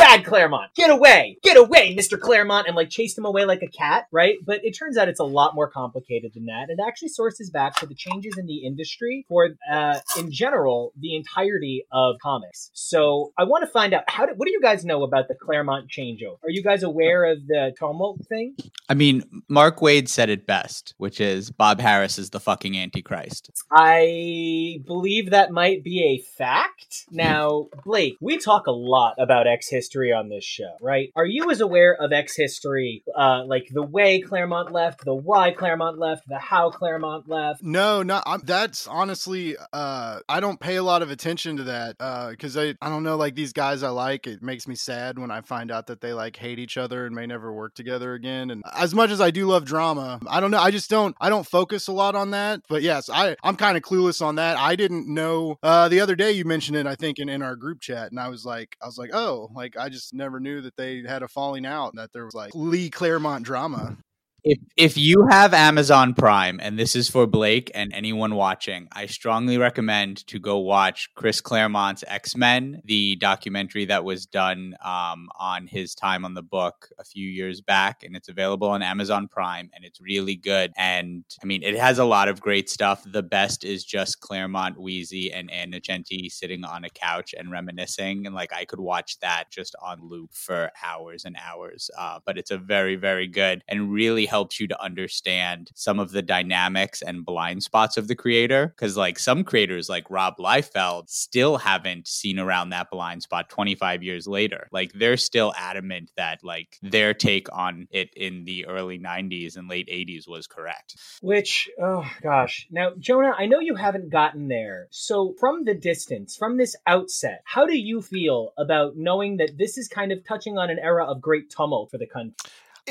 Bad Claremont, get away, get away, Mr. Claremont, and like chased him away like a cat, right? But it turns out it's a lot more complicated than that. It actually sources back to the changes in the industry for, uh, in general, the entirety of comics. So I want to find out how. Do, what do you guys know about the Claremont changeover? Are you guys aware of the tumult thing? I mean, Mark Waid said it best, which is Bob Harras is the fucking Antichrist. I believe that might be a fact. Now, Blake, we talk a lot about X history history on this show, right? Are you as aware of X history, uh, like the way Claremont left, the why Claremont left, the how Claremont left? No, not I'm, that's honestly. Uh, I don't pay a lot of attention to that because I I don't know like these guys I like. It makes me sad when I find out that they like hate each other and may never work together again. And as much as I do love drama, I don't know. I just don't. I don't focus a lot on that. But yes, I I'm kind of clueless on that. I didn't know. Uh, the other day you mentioned it. I think in in our group chat, and I was like, I was like, oh, like I just never knew that they had a falling out. That there was like Lee Claremont drama. If if you have Amazon Prime, and this is for Blake and anyone watching, I strongly recommend to go watch Chris Claremont's X Men, the documentary that was done um, on his time on the book a few years back, and it's available on Amazon Prime, and it's really good. And I mean, it has a lot of great stuff. The best is just Claremont, Wheezy, and Ann Nocenti sitting on a couch and reminiscing, and like I could watch that just on loop for hours and hours. Uh, but it's a very very good and really helps you to understand some of the dynamics and blind spots of the creator. Because, like, some creators, like Rob Liefeld, still haven't seen around that blind spot 25 years later. Like, they're still adamant that, like, their take on it in the early 90s and late 80s was correct. Which, oh gosh. Now, Jonah, I know you haven't gotten there. So, from the distance, from this outset, how do you feel about knowing that this is kind of touching on an era of great tumult for the country?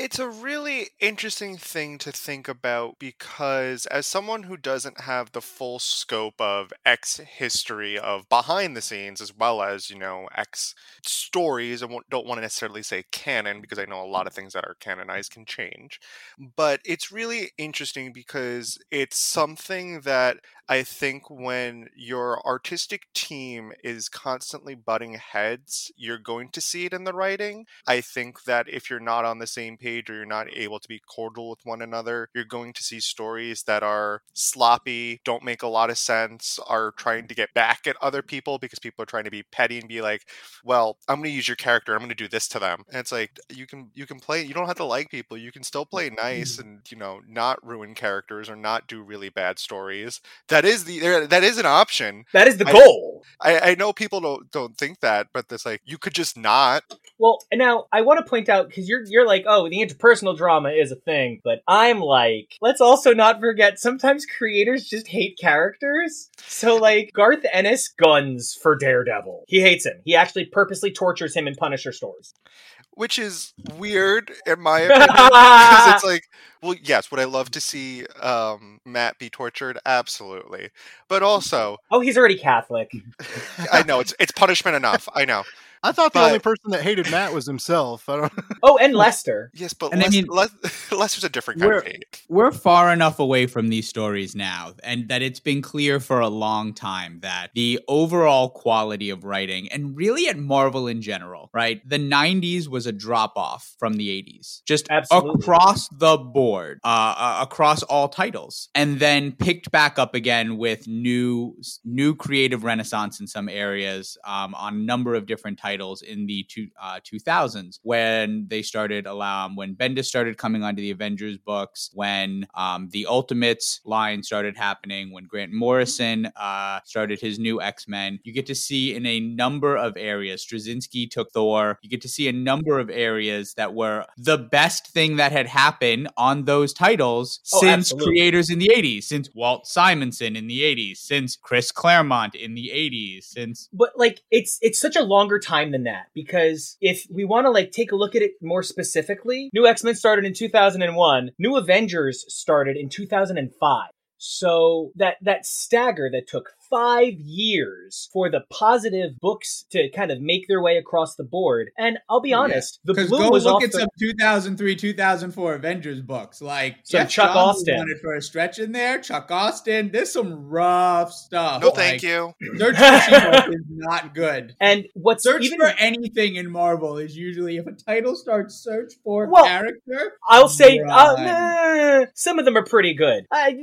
It's a really interesting thing to think about because, as someone who doesn't have the full scope of X history of behind the scenes, as well as, you know, X stories, I don't want to necessarily say canon because I know a lot of things that are canonized can change. But it's really interesting because it's something that I think when your artistic team is constantly butting heads, you're going to see it in the writing. I think that if you're not on the same page or you're not able to be cordial with one another, you're going to see stories that are sloppy, don't make a lot of sense, are trying to get back at other people because people are trying to be petty and be like, "Well, I'm going to use your character. I'm going to do this to them." And it's like you can you can play. You don't have to like people. You can still play nice mm-hmm. and you know not ruin characters or not do really bad stories. That is the. That is an option. That is the I- goal. I, I know people don't don't think that, but it's like you could just not. Well, and now I want to point out because you're you're like, oh, the interpersonal drama is a thing, but I'm like, let's also not forget sometimes creators just hate characters. So like Garth Ennis guns for Daredevil. He hates him. He actually purposely tortures him in Punisher stories. Which is weird in my opinion because it's like well yes would i love to see um matt be tortured? Absolutely. But also Oh, he's already Catholic. i know it's it's punishment enough i know I thought the But- only person that hated Matt was himself. I don't. Oh, and Lester. yes but And I mean- Les- lester's a different kind of We're- hate we're far enough away from these stories now and that it's been clear for a long time that the overall quality of writing and really at marvel in general right the 90s was a drop off from the 80s just Absolutely. across the board uh, uh, across all titles and then picked back up again with new new creative renaissance in some areas um, on a number of different titles in the two, uh, 2000s when they started um, when Bendis started coming onto the Avengers books, when um, the Ultimates line started happening, when Grant Morrison uh, started his new X Men. You get to see in a number of areas. Straczynski took Thor. You get to see a number of areas that were the best thing that had happened on those titles Oh, since absolutely. creators in the 80s, since Walt Simonson in the 80s, since Chris Claremont in the 80s, since but like it's it's such a longer time than that. Because if we want to like take a look at it more specifically new x-men started in 2001 new avengers started in 2005 so that that stagger that took five years for the positive books to kind of make their way across the board and i'll be honest the Because blue go was look off at the- some 2003, 2004 Avengers books. Like Some Jeff Chuck Johns Austin. wanted for a stretch in there. Chuck Austin. There's some rough stuff. no thank you Search for is not good. and what's Search even for anything in Marvel is usually if a title starts search for Well, character. I'll say uh, nah, some of them are pretty good. I,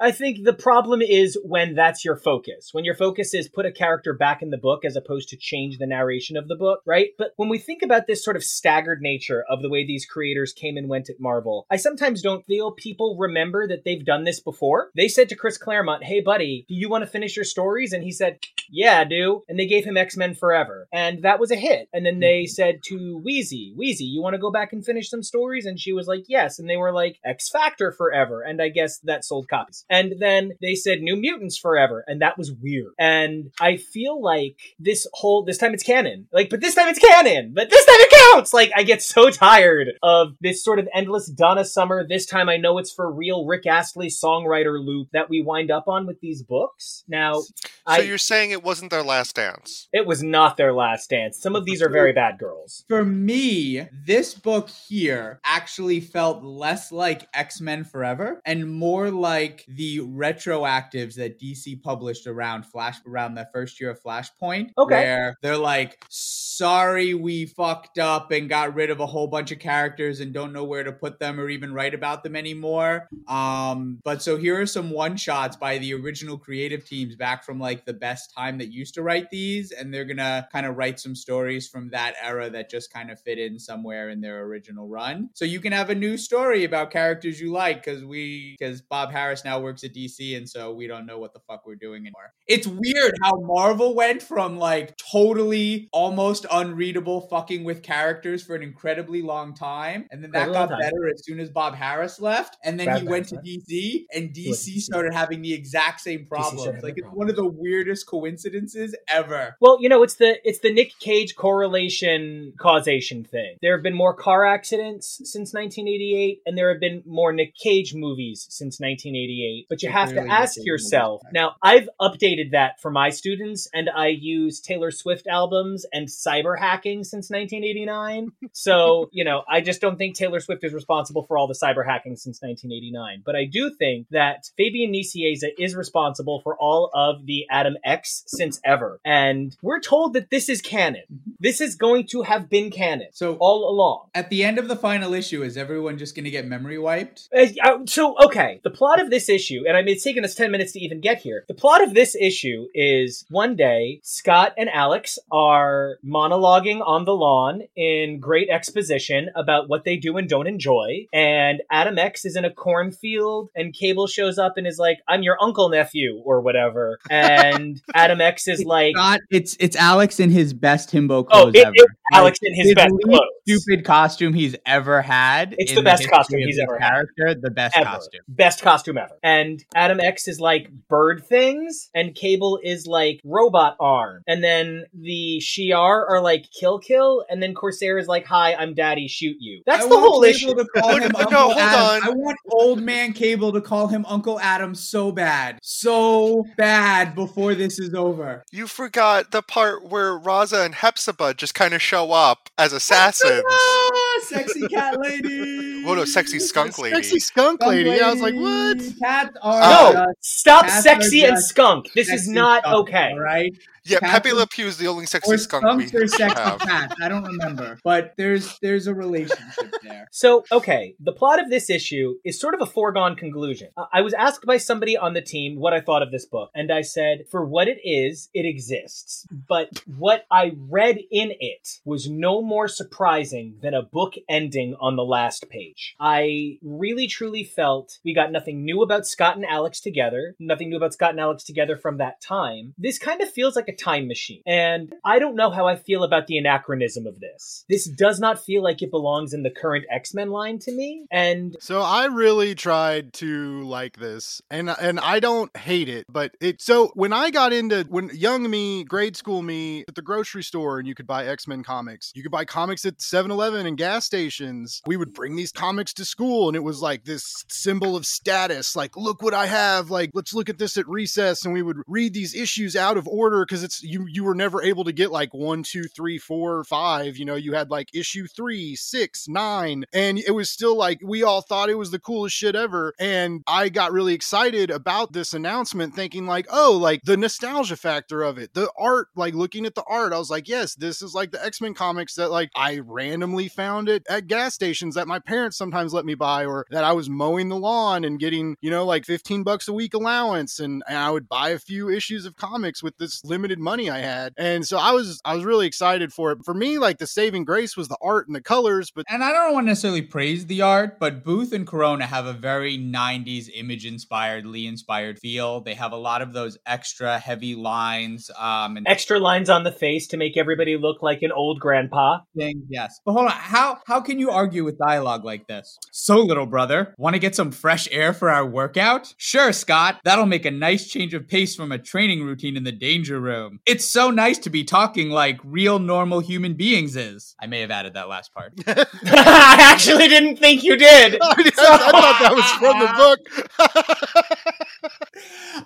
I think the problem is when that's your focus. When your focus is put a character back in the book as opposed to change the narration of the book, right? But when we think about this sort of staggered nature of the way these creators came and went at Marvel, I sometimes don't feel people remember that they've done this before. They said to Chris Claremont, "Hey buddy, do you want to finish your stories?" And he said, yeah, I do. And they gave him X Men Forever. And that was a hit. And then they mm-hmm. said to Wheezy, Wheezy, you want to go back and finish some stories? And she was like, yes. And they were like, X Factor Forever. And I guess that sold copies. And then they said New Mutants Forever. And that was weird. And I feel like this whole, this time it's canon. Like, but this time it's canon. But this time it counts. Like, I get so tired of this sort of endless Donna Summer. This time I know it's for real Rick Astley songwriter loop that we wind up on with these books. Now, So I, you're saying it wasn't their last dance? it was not their last dance. Some of these are very bad girls. For me, this book here actually felt less like X Men Forever and more like the retroactives that DC published around Flash around the first year of Flashpoint. Okay. Where they're like, sorry, we fucked up and got rid of a whole bunch of characters and don't know where to put them or even write about them anymore. Um, but so here are some one shots by the original creative teams back from like the best time that used to write these, and they're gonna kind of write some stories from that era that just kind of fit in somewhere in their original run. So you can have a new story about characters you like because we because Bob Harras now works at DC, and so we don't know what the fuck we're doing anymore. It's weird how Marvel went from like totally almost unreadable fucking with characters for an incredibly long time, and then that got better as soon as Bob Harras left, and then he went to DC, and DC started having the exact same problems. Like it's one of the weirdest coincidences ever. Well, you know, it's the it's the Nick Cage correlation causation thing. There have been more car accidents since 1988, and there have been more Nick Cage movies since 1988. But you have to ask yourself. movies. Now, I've updated that for my students, and I use Taylor Swift albums and cyber hacking since 1989. So, you know, I just don't think Taylor Swift is responsible for all the cyber hacking since 1989. But I do think that Fabian Nicieza is responsible for all of the Adam X since ever. And we're told that this is canon. This is going to have been canon So all along. at the end of the final issue, is everyone just going to get memory wiped? Uh, so okay, the plot of this issue, and I mean it's taken us ten minutes to even get here. The plot of this issue is one day Scott and Alex are monologuing on the lawn in great exposition about what they do and don't enjoy, and Adam X is in a cornfield, and Cable shows up and is like, "I'm your uncle nephew" or whatever, and Adam X is like, it's it's Alex in his best himbo "Oh, clothes it, ever. Alex in his best clothes." Stupid costume he's ever had. It's the best history costume he's ever had. character. The best ever. costume. Best costume ever. And Adam X is like bird things, and Cable is like robot arm. And then the Shi'ar are like kill kill, and then Corsair is like, hi, I'm daddy, shoot you. That's I the want whole Cable issue. To call No, him no, hold Adam. on. I want old man Cable to call him Uncle Adam so bad, so bad before this is over. You forgot the part where Raza and Hepzibah just kind of show up as assassins. Ah, sexy cat lady. What a sexy skunk lady. Sexy skunk lady. I was like, what? Cats are Oh. No, stop sexy and skunk. This is not okay. All right. Yeah, Cats Pepe Le Pew is the only sexy Or skunk we or sexy have. cats. I don't remember, but there's there's a relationship there. So, okay, the plot of this issue is sort of a foregone conclusion. I was asked by somebody on the team what I thought of this book, and I said, for what it is, it exists. But what I read in it was no more surprising than a book ending on the last page. I really truly felt we got nothing new about Scott and Alex together, nothing new about Scott and Alex together from that time. This kind of feels like a time machine. And I don't know how I feel about the anachronism of this. This does not feel like it belongs in the current X-Men line to me. And So I really tried to like this, and and I don't hate it, but it. So when I got into when young me, grade school me, at the grocery store, and you could buy X Men comics, you could buy comics at 7-Eleven and gas stations. We would bring these comics to school, and it was like this symbol of status. Like, look what I have. Like, let's look at this at recess, and we would read these issues out of order because it's you. You were never able to get like one, two, three, four, five. You know, you had like issue three, six, nine, and it was still like we all thought it was the coolest shit ever. And I got really excited about this announcement, thinking like, oh, like the nostalgia factor of it, the art, like looking at the art, I was like, yes, this is like the X Men comics that like I randomly found it at gas stations that my parents sometimes let me buy, or that I was mowing the lawn and getting, you know, like 15 bucks a week allowance. And, and I would buy a few issues of comics with this limited limited money I had. And so I was I was really excited for it. For me, like the saving grace was the art and the colors, but And I don't want to necessarily praise the art, but Booth and Corona have a very 90s image inspired, Lee inspired feel. They have a lot of those extra heavy lines. Um, and Extra lines on the face to make everybody look like an old grandpa. things, yes. But hold on, how how can you argue with dialogue like this? So, little brother, want to get some fresh air for our workout? Sure, Scott. That'll make a nice change of pace from a training routine in the danger room. It's so nice to be talking like real normal human beings is. I may have added that last part. I actually didn't think you did. I, I thought that was from the book.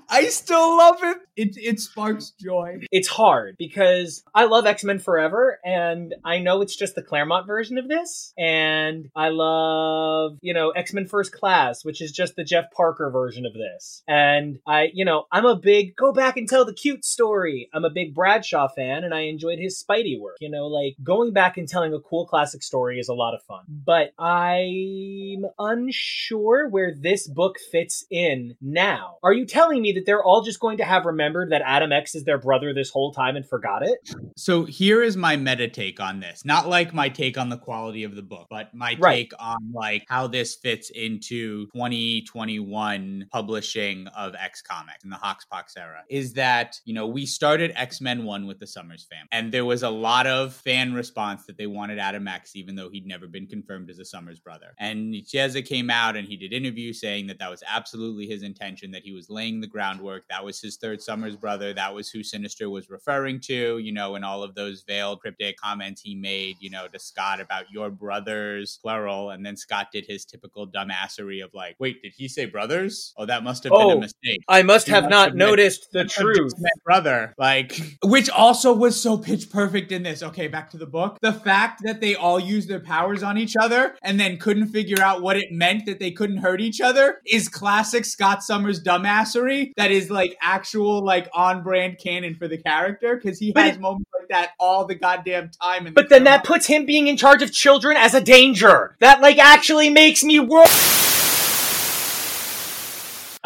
I still love it. It it sparks joy. It's hard because I love X Men Forever, and I know it's just the Claremont version of this. And I love, you know, X Men First Class, which is just the Jeff Parker version of this. And I, you know, I'm a big go back and tell the cute story. I'm a big Bradshaw fan, and I enjoyed his Spidey work. You know, like going back and telling a cool classic story is a lot of fun. But I'm unsure where this book fits in now. Are you telling me that they're all just going to have remembered that Adam X is their brother this whole time and forgot it? So here is my meta take on this. Not like my take on the quality of the book, but my Right. take on like how this fits into 2021 publishing of X Comics in the Hoxpox era. Is that, you know, we started X-Men 1 with the Summers fam. And there was a lot of fan response that they wanted Adam X even though he'd never been confirmed as a Summers brother. And Chiesa came out and he did interviews saying that that was absolutely his intention that he was laying the groundwork. That was his third Summers brother. That was who Sinister was referring to, you know, in all of those veiled cryptic comments he made, you know, to Scott about your brothers, plural. And then Scott did his typical dumbassery of like, wait, did he say brothers? Oh, that must have been Oh, a mistake. I must He have must not have noticed the truth. brother. Like, which also was so pitch perfect in this. Okay, back to the book. The fact that they all used their powers on each other and then couldn't figure out what it meant that they couldn't hurt each other is classic Scott Summers dumbassery. That is like actual, like on brand canon for the character because he But has it- moments like that all the goddamn time. In But then that puts him being in charge of children as a danger. That like actually makes me work.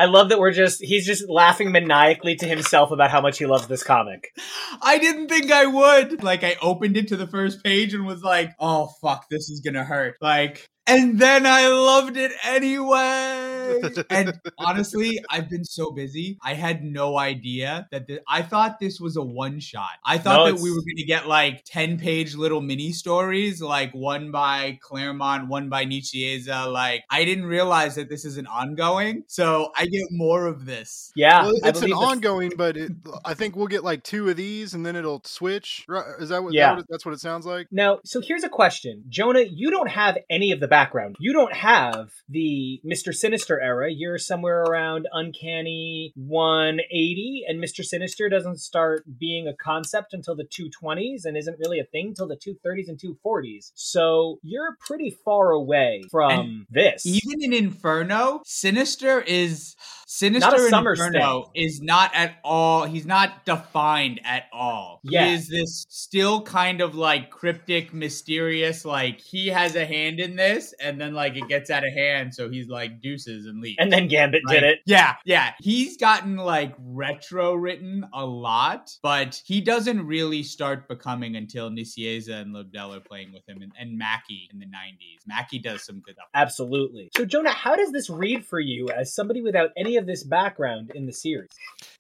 I love that we're just he's just laughing maniacally to himself about how much he loves this comic. I didn't think I would. Like, I opened it to the first page and was like, oh, fuck, this is gonna hurt. Like, and then I loved it anyway. and honestly, I've been so busy. I had no idea that th- I thought this was a one shot. I thought No, that we were going to get like 10 page little mini stories, like one by Claremont, one by Nicieza. Uh, like, I didn't realize that this is an ongoing. So I get more of this. Yeah, well, it's an believe ongoing, but it, I think we'll get like two of these, and then it'll switch. Is that what? is that Yeah. what it- that's what it sounds like. Now, so here's a question. Jonah, you don't have any of the background. You don't have the Mr. Sinister era. You're somewhere around Uncanny 180, and Mr. Sinister doesn't start being a concept until the 220s and isn't really a thing till the 230s and 240s. So you're pretty far away from And this. Even in Inferno, Sinister is Sinister Not Inferno is not at all. He's not defined at all. Yeah. He is this still kind of like cryptic, mysterious. Like he has a hand in this, and then like it gets out of hand, so he's like deuces and leaves. and then Gambit did it. Yeah, yeah. He's gotten like retro written a lot, but he doesn't really start becoming until Nicieza and Lobdell are playing with him and, and Mackie in the 90s. Mackie does some good stuff. Absolutely. So, Jonah, how does this read for you as somebody without any of this background in the series?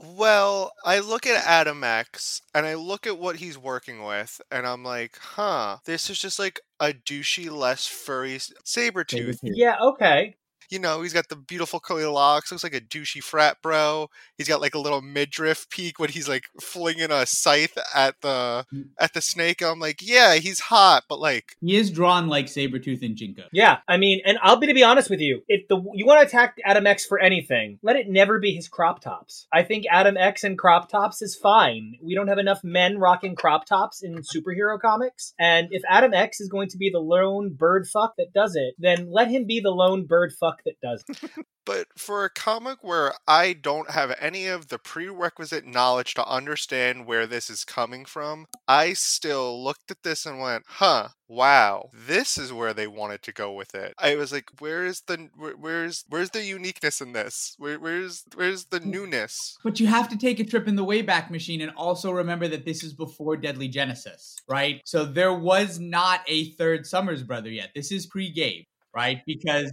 Well, I look at Adam X and I look at what he's working with, and I'm like, huh, this is just like a douchey, less furry saber tooth. Yeah, okay. You know, he's got the beautiful curly locks, looks like a douchey frat bro. He's got like a little midriff peak when he's like flinging a scythe at the mm. at the snake. I'm like, yeah, he's hot, but like, He is drawn like Sabretooth and Jinko. Yeah, I mean, and I'll be to be honest with you. If the you want to attack Adam X for anything, let it never be his crop tops. I think Adam X and crop tops is fine. We don't have enough men rocking crop tops in superhero comics. And if Adam X is going to be the lone bird fuck that does it, then let him be the lone bird fuck fuck that does? But for a comic where I don't have any of the prerequisite knowledge to understand where this is coming from, I still looked at this and went, "Huh, wow, this is where they wanted to go with it." I was like, "Where's the where, where's where's the uniqueness in this? Where, where's where's the newness?" But you have to take a trip in the Wayback Machine and also remember that this is before Deadly Genesis, right? So there was not a third Summers brother yet. This is pre-Gabe, right? Because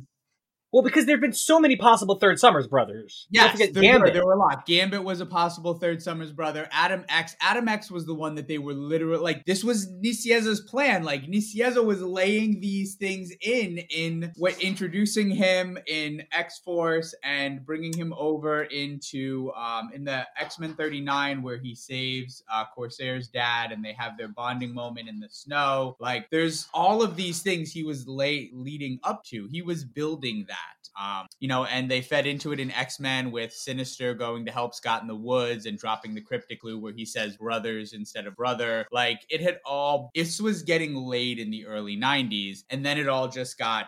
Well, because there have been so many possible third Summers brothers. Yes, there Gambit. were. There were a lot. Gambit was a possible third Summers brother. Adam X. Adam X was the one that they were literally like. This was Nicieza's plan. Like Nicieza was laying these things in in what introducing him in X Force and bringing him over into um in the X Men thirty nine where he saves uh, Corsair's dad and they have their bonding moment in the snow. Like there's all of these things he was lay leading up to. He was building that. Um, you know, and they fed into it in X Men with Sinister going to help Scott in the woods and dropping the cryptic clue where he says brothers instead of brother. Like it had all, this was getting laid in the early 90s, and then it all just got.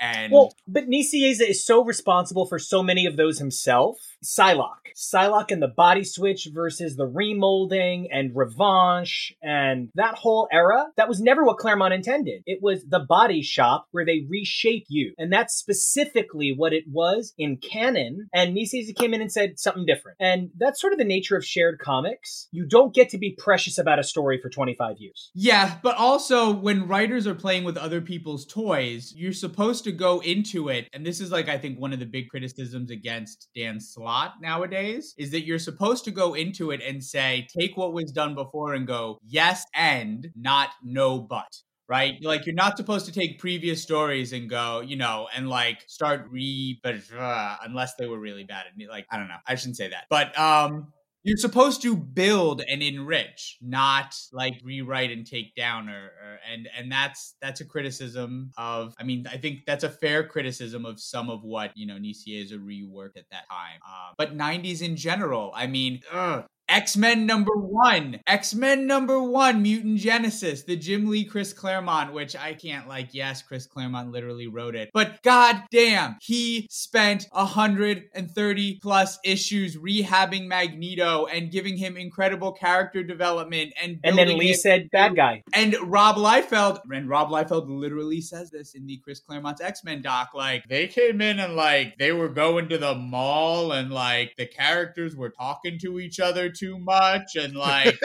And Well, but Nicieza is so responsible for so many of those himself. Psylocke. Psylocke and the body switch versus the remolding and revanche and that whole era, that was never what Claremont intended. It was the body shop where they reshape you. And that's specifically what it was in canon. And Nicieza came in and said something different. And that's sort of the nature of shared comics. You don't get to be precious about a story for 25 years. Yeah, but also when writers are playing with other people's toys, you're supposed to go into it. And this is like, I think, one of the big criticisms against Dan Slott nowadays is that you're supposed to go into it and say, take what was done before and go, yes, and not no, but. Right? Like, you're not supposed to take previous stories and go, you know, and like start re, uh, unless they were really bad. And like, I don't know. I shouldn't say that. But, um, you're supposed to build and enrich, not like rewrite and take down or, or and and that's that's a criticism of I mean, I think that's a fair criticism of some of what, you know, Nicieza reworked at that time. Um, but 90s in general, I mean, ugh, X-Men number one, X-Men number one, Mutant Genesis, the Jim Lee, Chris Claremont, which I can't like, yes, Chris Claremont literally wrote it, but god damn, he spent 130 plus issues rehabbing Magneto and giving him incredible character development and And then Lee him- said, bad guy. and Rob Liefeld, and Rob Liefeld literally says this in the Chris Claremont's X Men doc. Like, they came in and, like, they were going to the mall and, like, the characters were talking to each other too much. And, like,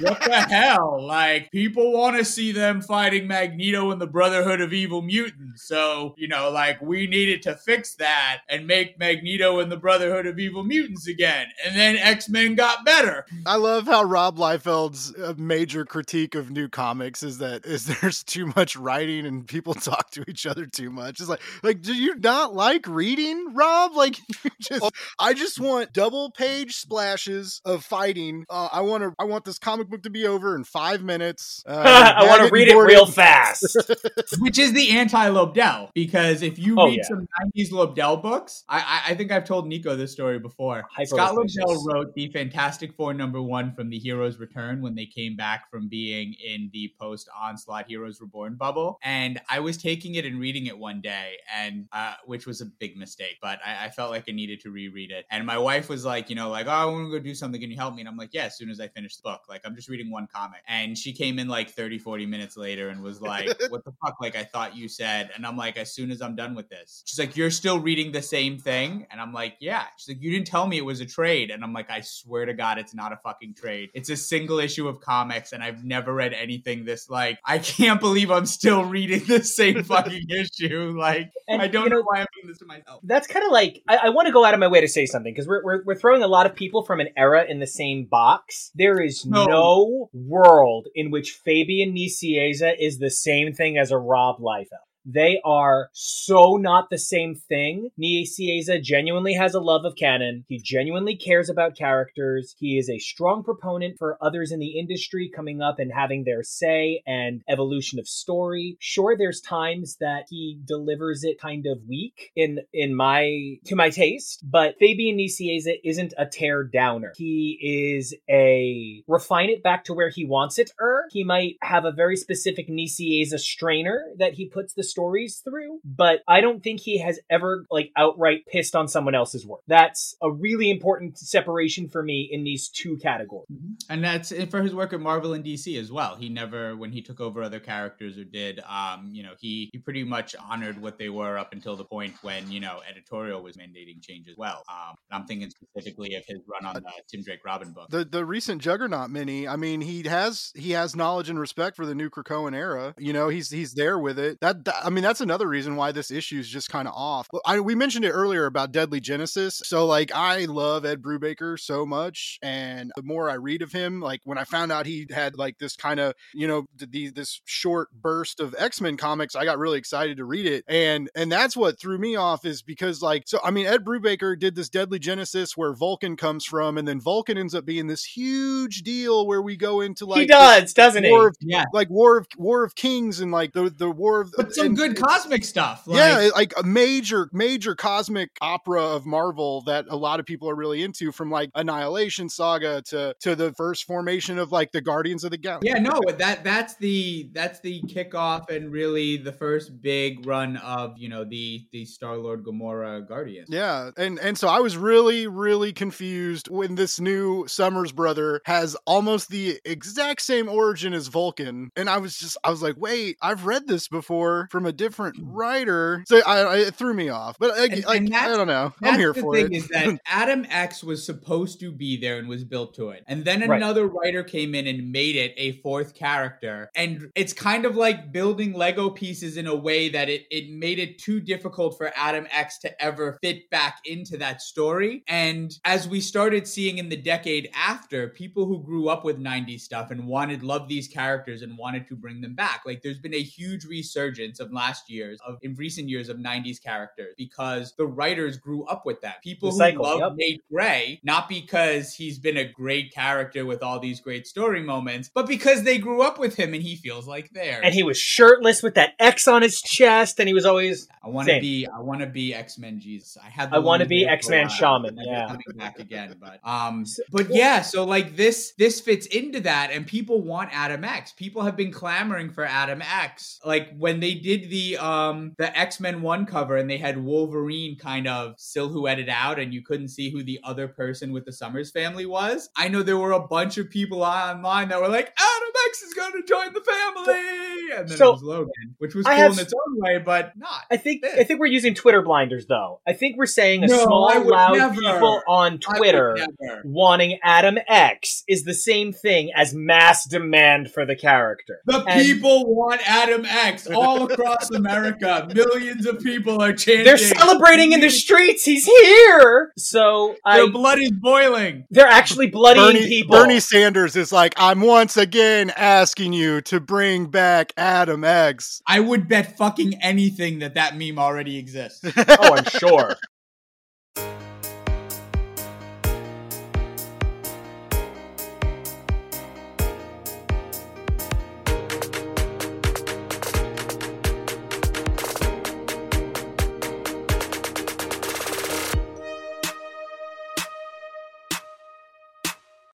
what the hell? Like, people want to see them fighting Magneto and the Brotherhood of Evil Mutants. So, you know, like, we needed to fix that and make Magneto and the Brotherhood of Evil Mutants again. And then X Men got better. I love how Rob Liefeld's uh, major critique of new comics is that is there's too much writing and people talk to each other too much. It's like, like, do you not like reading, Rob? Like, you just, I just want double page splashes of fighting. Uh, I want to, I want this comic book to be over in five minutes. Uh, I want to read it board real fast. which is the anti Lobdell. Because if you Oh, read yeah. some '90s Lobdell books, I, I I think I've told Nico this story before. Hyper Scott Lobdell. Lobdell wrote the Fantastic Four number one from the Heroes Return when they came back from being in the post Onslaught Heroes Reborn bubble, and I was taking it and reading it one day, and uh, which was a big mistake, but I, I felt like I needed to reread it. And my wife was like, you know, like, oh, I want to go do something. Can you help me? And I'm like, yeah, as soon as I finish the book. Like, I'm just reading one comic. And she came in like 30, 40 minutes later and was like, what the fuck? Like, I thought you said. And I'm like, as soon as I'm done with this. She's like, you're still reading the same thing? And I'm like, yeah. She's like, you didn't tell me it was a trade. And I'm like, I swear to God, it's not a fucking trade. It's a single issue of comics. And I've never read anything this like, I can't believe I'm still reading the same fucking issue. Like, And, I don't you know, know, why I'm doing this to myself. that's kind of like I, I want to go out of my way to say something because we're, we're we're throwing a lot of people from an era in the same box. There is no, No. world in which Fabian Nicieza is the same thing as a Rob Liefeld. They are so not the same thing. Nicieza genuinely has a love of canon. He genuinely cares about characters. He is a strong proponent for others in the industry coming up and having their say and evolution of story. Sure, there's times that he delivers it kind of weak in in my to my taste, but Fabian Nicieza isn't a tear downer. He is a refine it back to where he wants it. Er, he might have a very specific Nicieza strainer that he puts the stories through, but I don't think he has ever like outright pissed on someone else's work. That's a really important separation for me in these two categories. And that's for his work at Marvel and DC as well. He never, when he took over other characters or did, um, you know, he he pretty much honored what they were up until the point when you know editorial was mandating change as well. Um, I'm thinking specifically of his run on the Tim Drake Robin book. The the recent Juggernaut mini, I mean, he has he has knowledge and respect for the new Krakoan era. You know, he's he's there with it. That, that I mean, that's another reason why this issue is just kind of off. I, we mentioned it earlier about Deadly Genesis. So like, I love Ed Brubaker so much, and the more I read of him, like when I found out he had like this kind of you know the, this short burst of X Men comics, I got really excited to read it, and and that's what threw me off is because like so I mean Ed Brubaker did this Deadly Genesis where Vulcan comes from, and then Vulcan ends up being this huge deal where we go into like he does, doesn't war he? Of, Yeah. like War of War of Kings and like the the War of But some and- good cosmic stuff. Like, yeah, like a major, major cosmic opera of Marvel that a lot of people are really into, from like Annihilation Saga to to the first formation of like the Guardians of the Galaxy. Yeah, no, that that's the that's the kickoff and really the first big run of you know the the Star Lord Gamora Guardians. Yeah, and and so I was really, really confused when this new Summers brother has almost the exact same origin as Vulcan, and I was just, I was like, wait, I've read this before from a different writer, so I, I it threw me off. But like, And- like, and I don't know, I'm here for thing it. is that Adam X was supposed to be there and was built to it. And then Right. another writer came in and made it a fourth character. And it's kind of like building Lego pieces in a way that it, it made it too difficult for Adam X to ever fit back into that story. And as we started seeing in the decade after, people who grew up with 90s stuff and wanted, loved these characters and wanted to bring them back. Like there's been a huge resurgence of last year's, of in recent years of 90s characters because the writers grew up with them. People The who love yep. Nate Gray, not because he's been a great character with all these great story moments, but because they grew up with him and he feels like theirs. And he was shirtless with that X on his chest, and he was always I want to be. I want to be X Men Jesus. I had. I be hair for a X-Man while, Shaman, yeah. coming back again, but um, but yeah. So like this, this fits into that, and people want Adam X. People have been clamoring for Adam X. Like when they did the um the X Men One cover, and they had Wolverine kind of silhouetted out, and you couldn't see who the other person with the Summers family was. I know there were a bunch of people online that were like, Adam X is going to join the family, and then So, it was Logan, which was I cool have in its own way, but not. I think I think we're using Twitter blinders though. I think we're saying a No, small loud never. people on Twitter wanting Adam X is the same thing as mass demand for the character. The And people want Adam X all across America. Millions of people are chanting. they're celebrating in the streets. He's here. So I, Their blood is boiling. they're actually bloodying Bernie, people. Bernie Sanders is like, I'm once again asking you to bring back Adam X. I would bet fucking anything that that meme already exists. oh, I'm sure.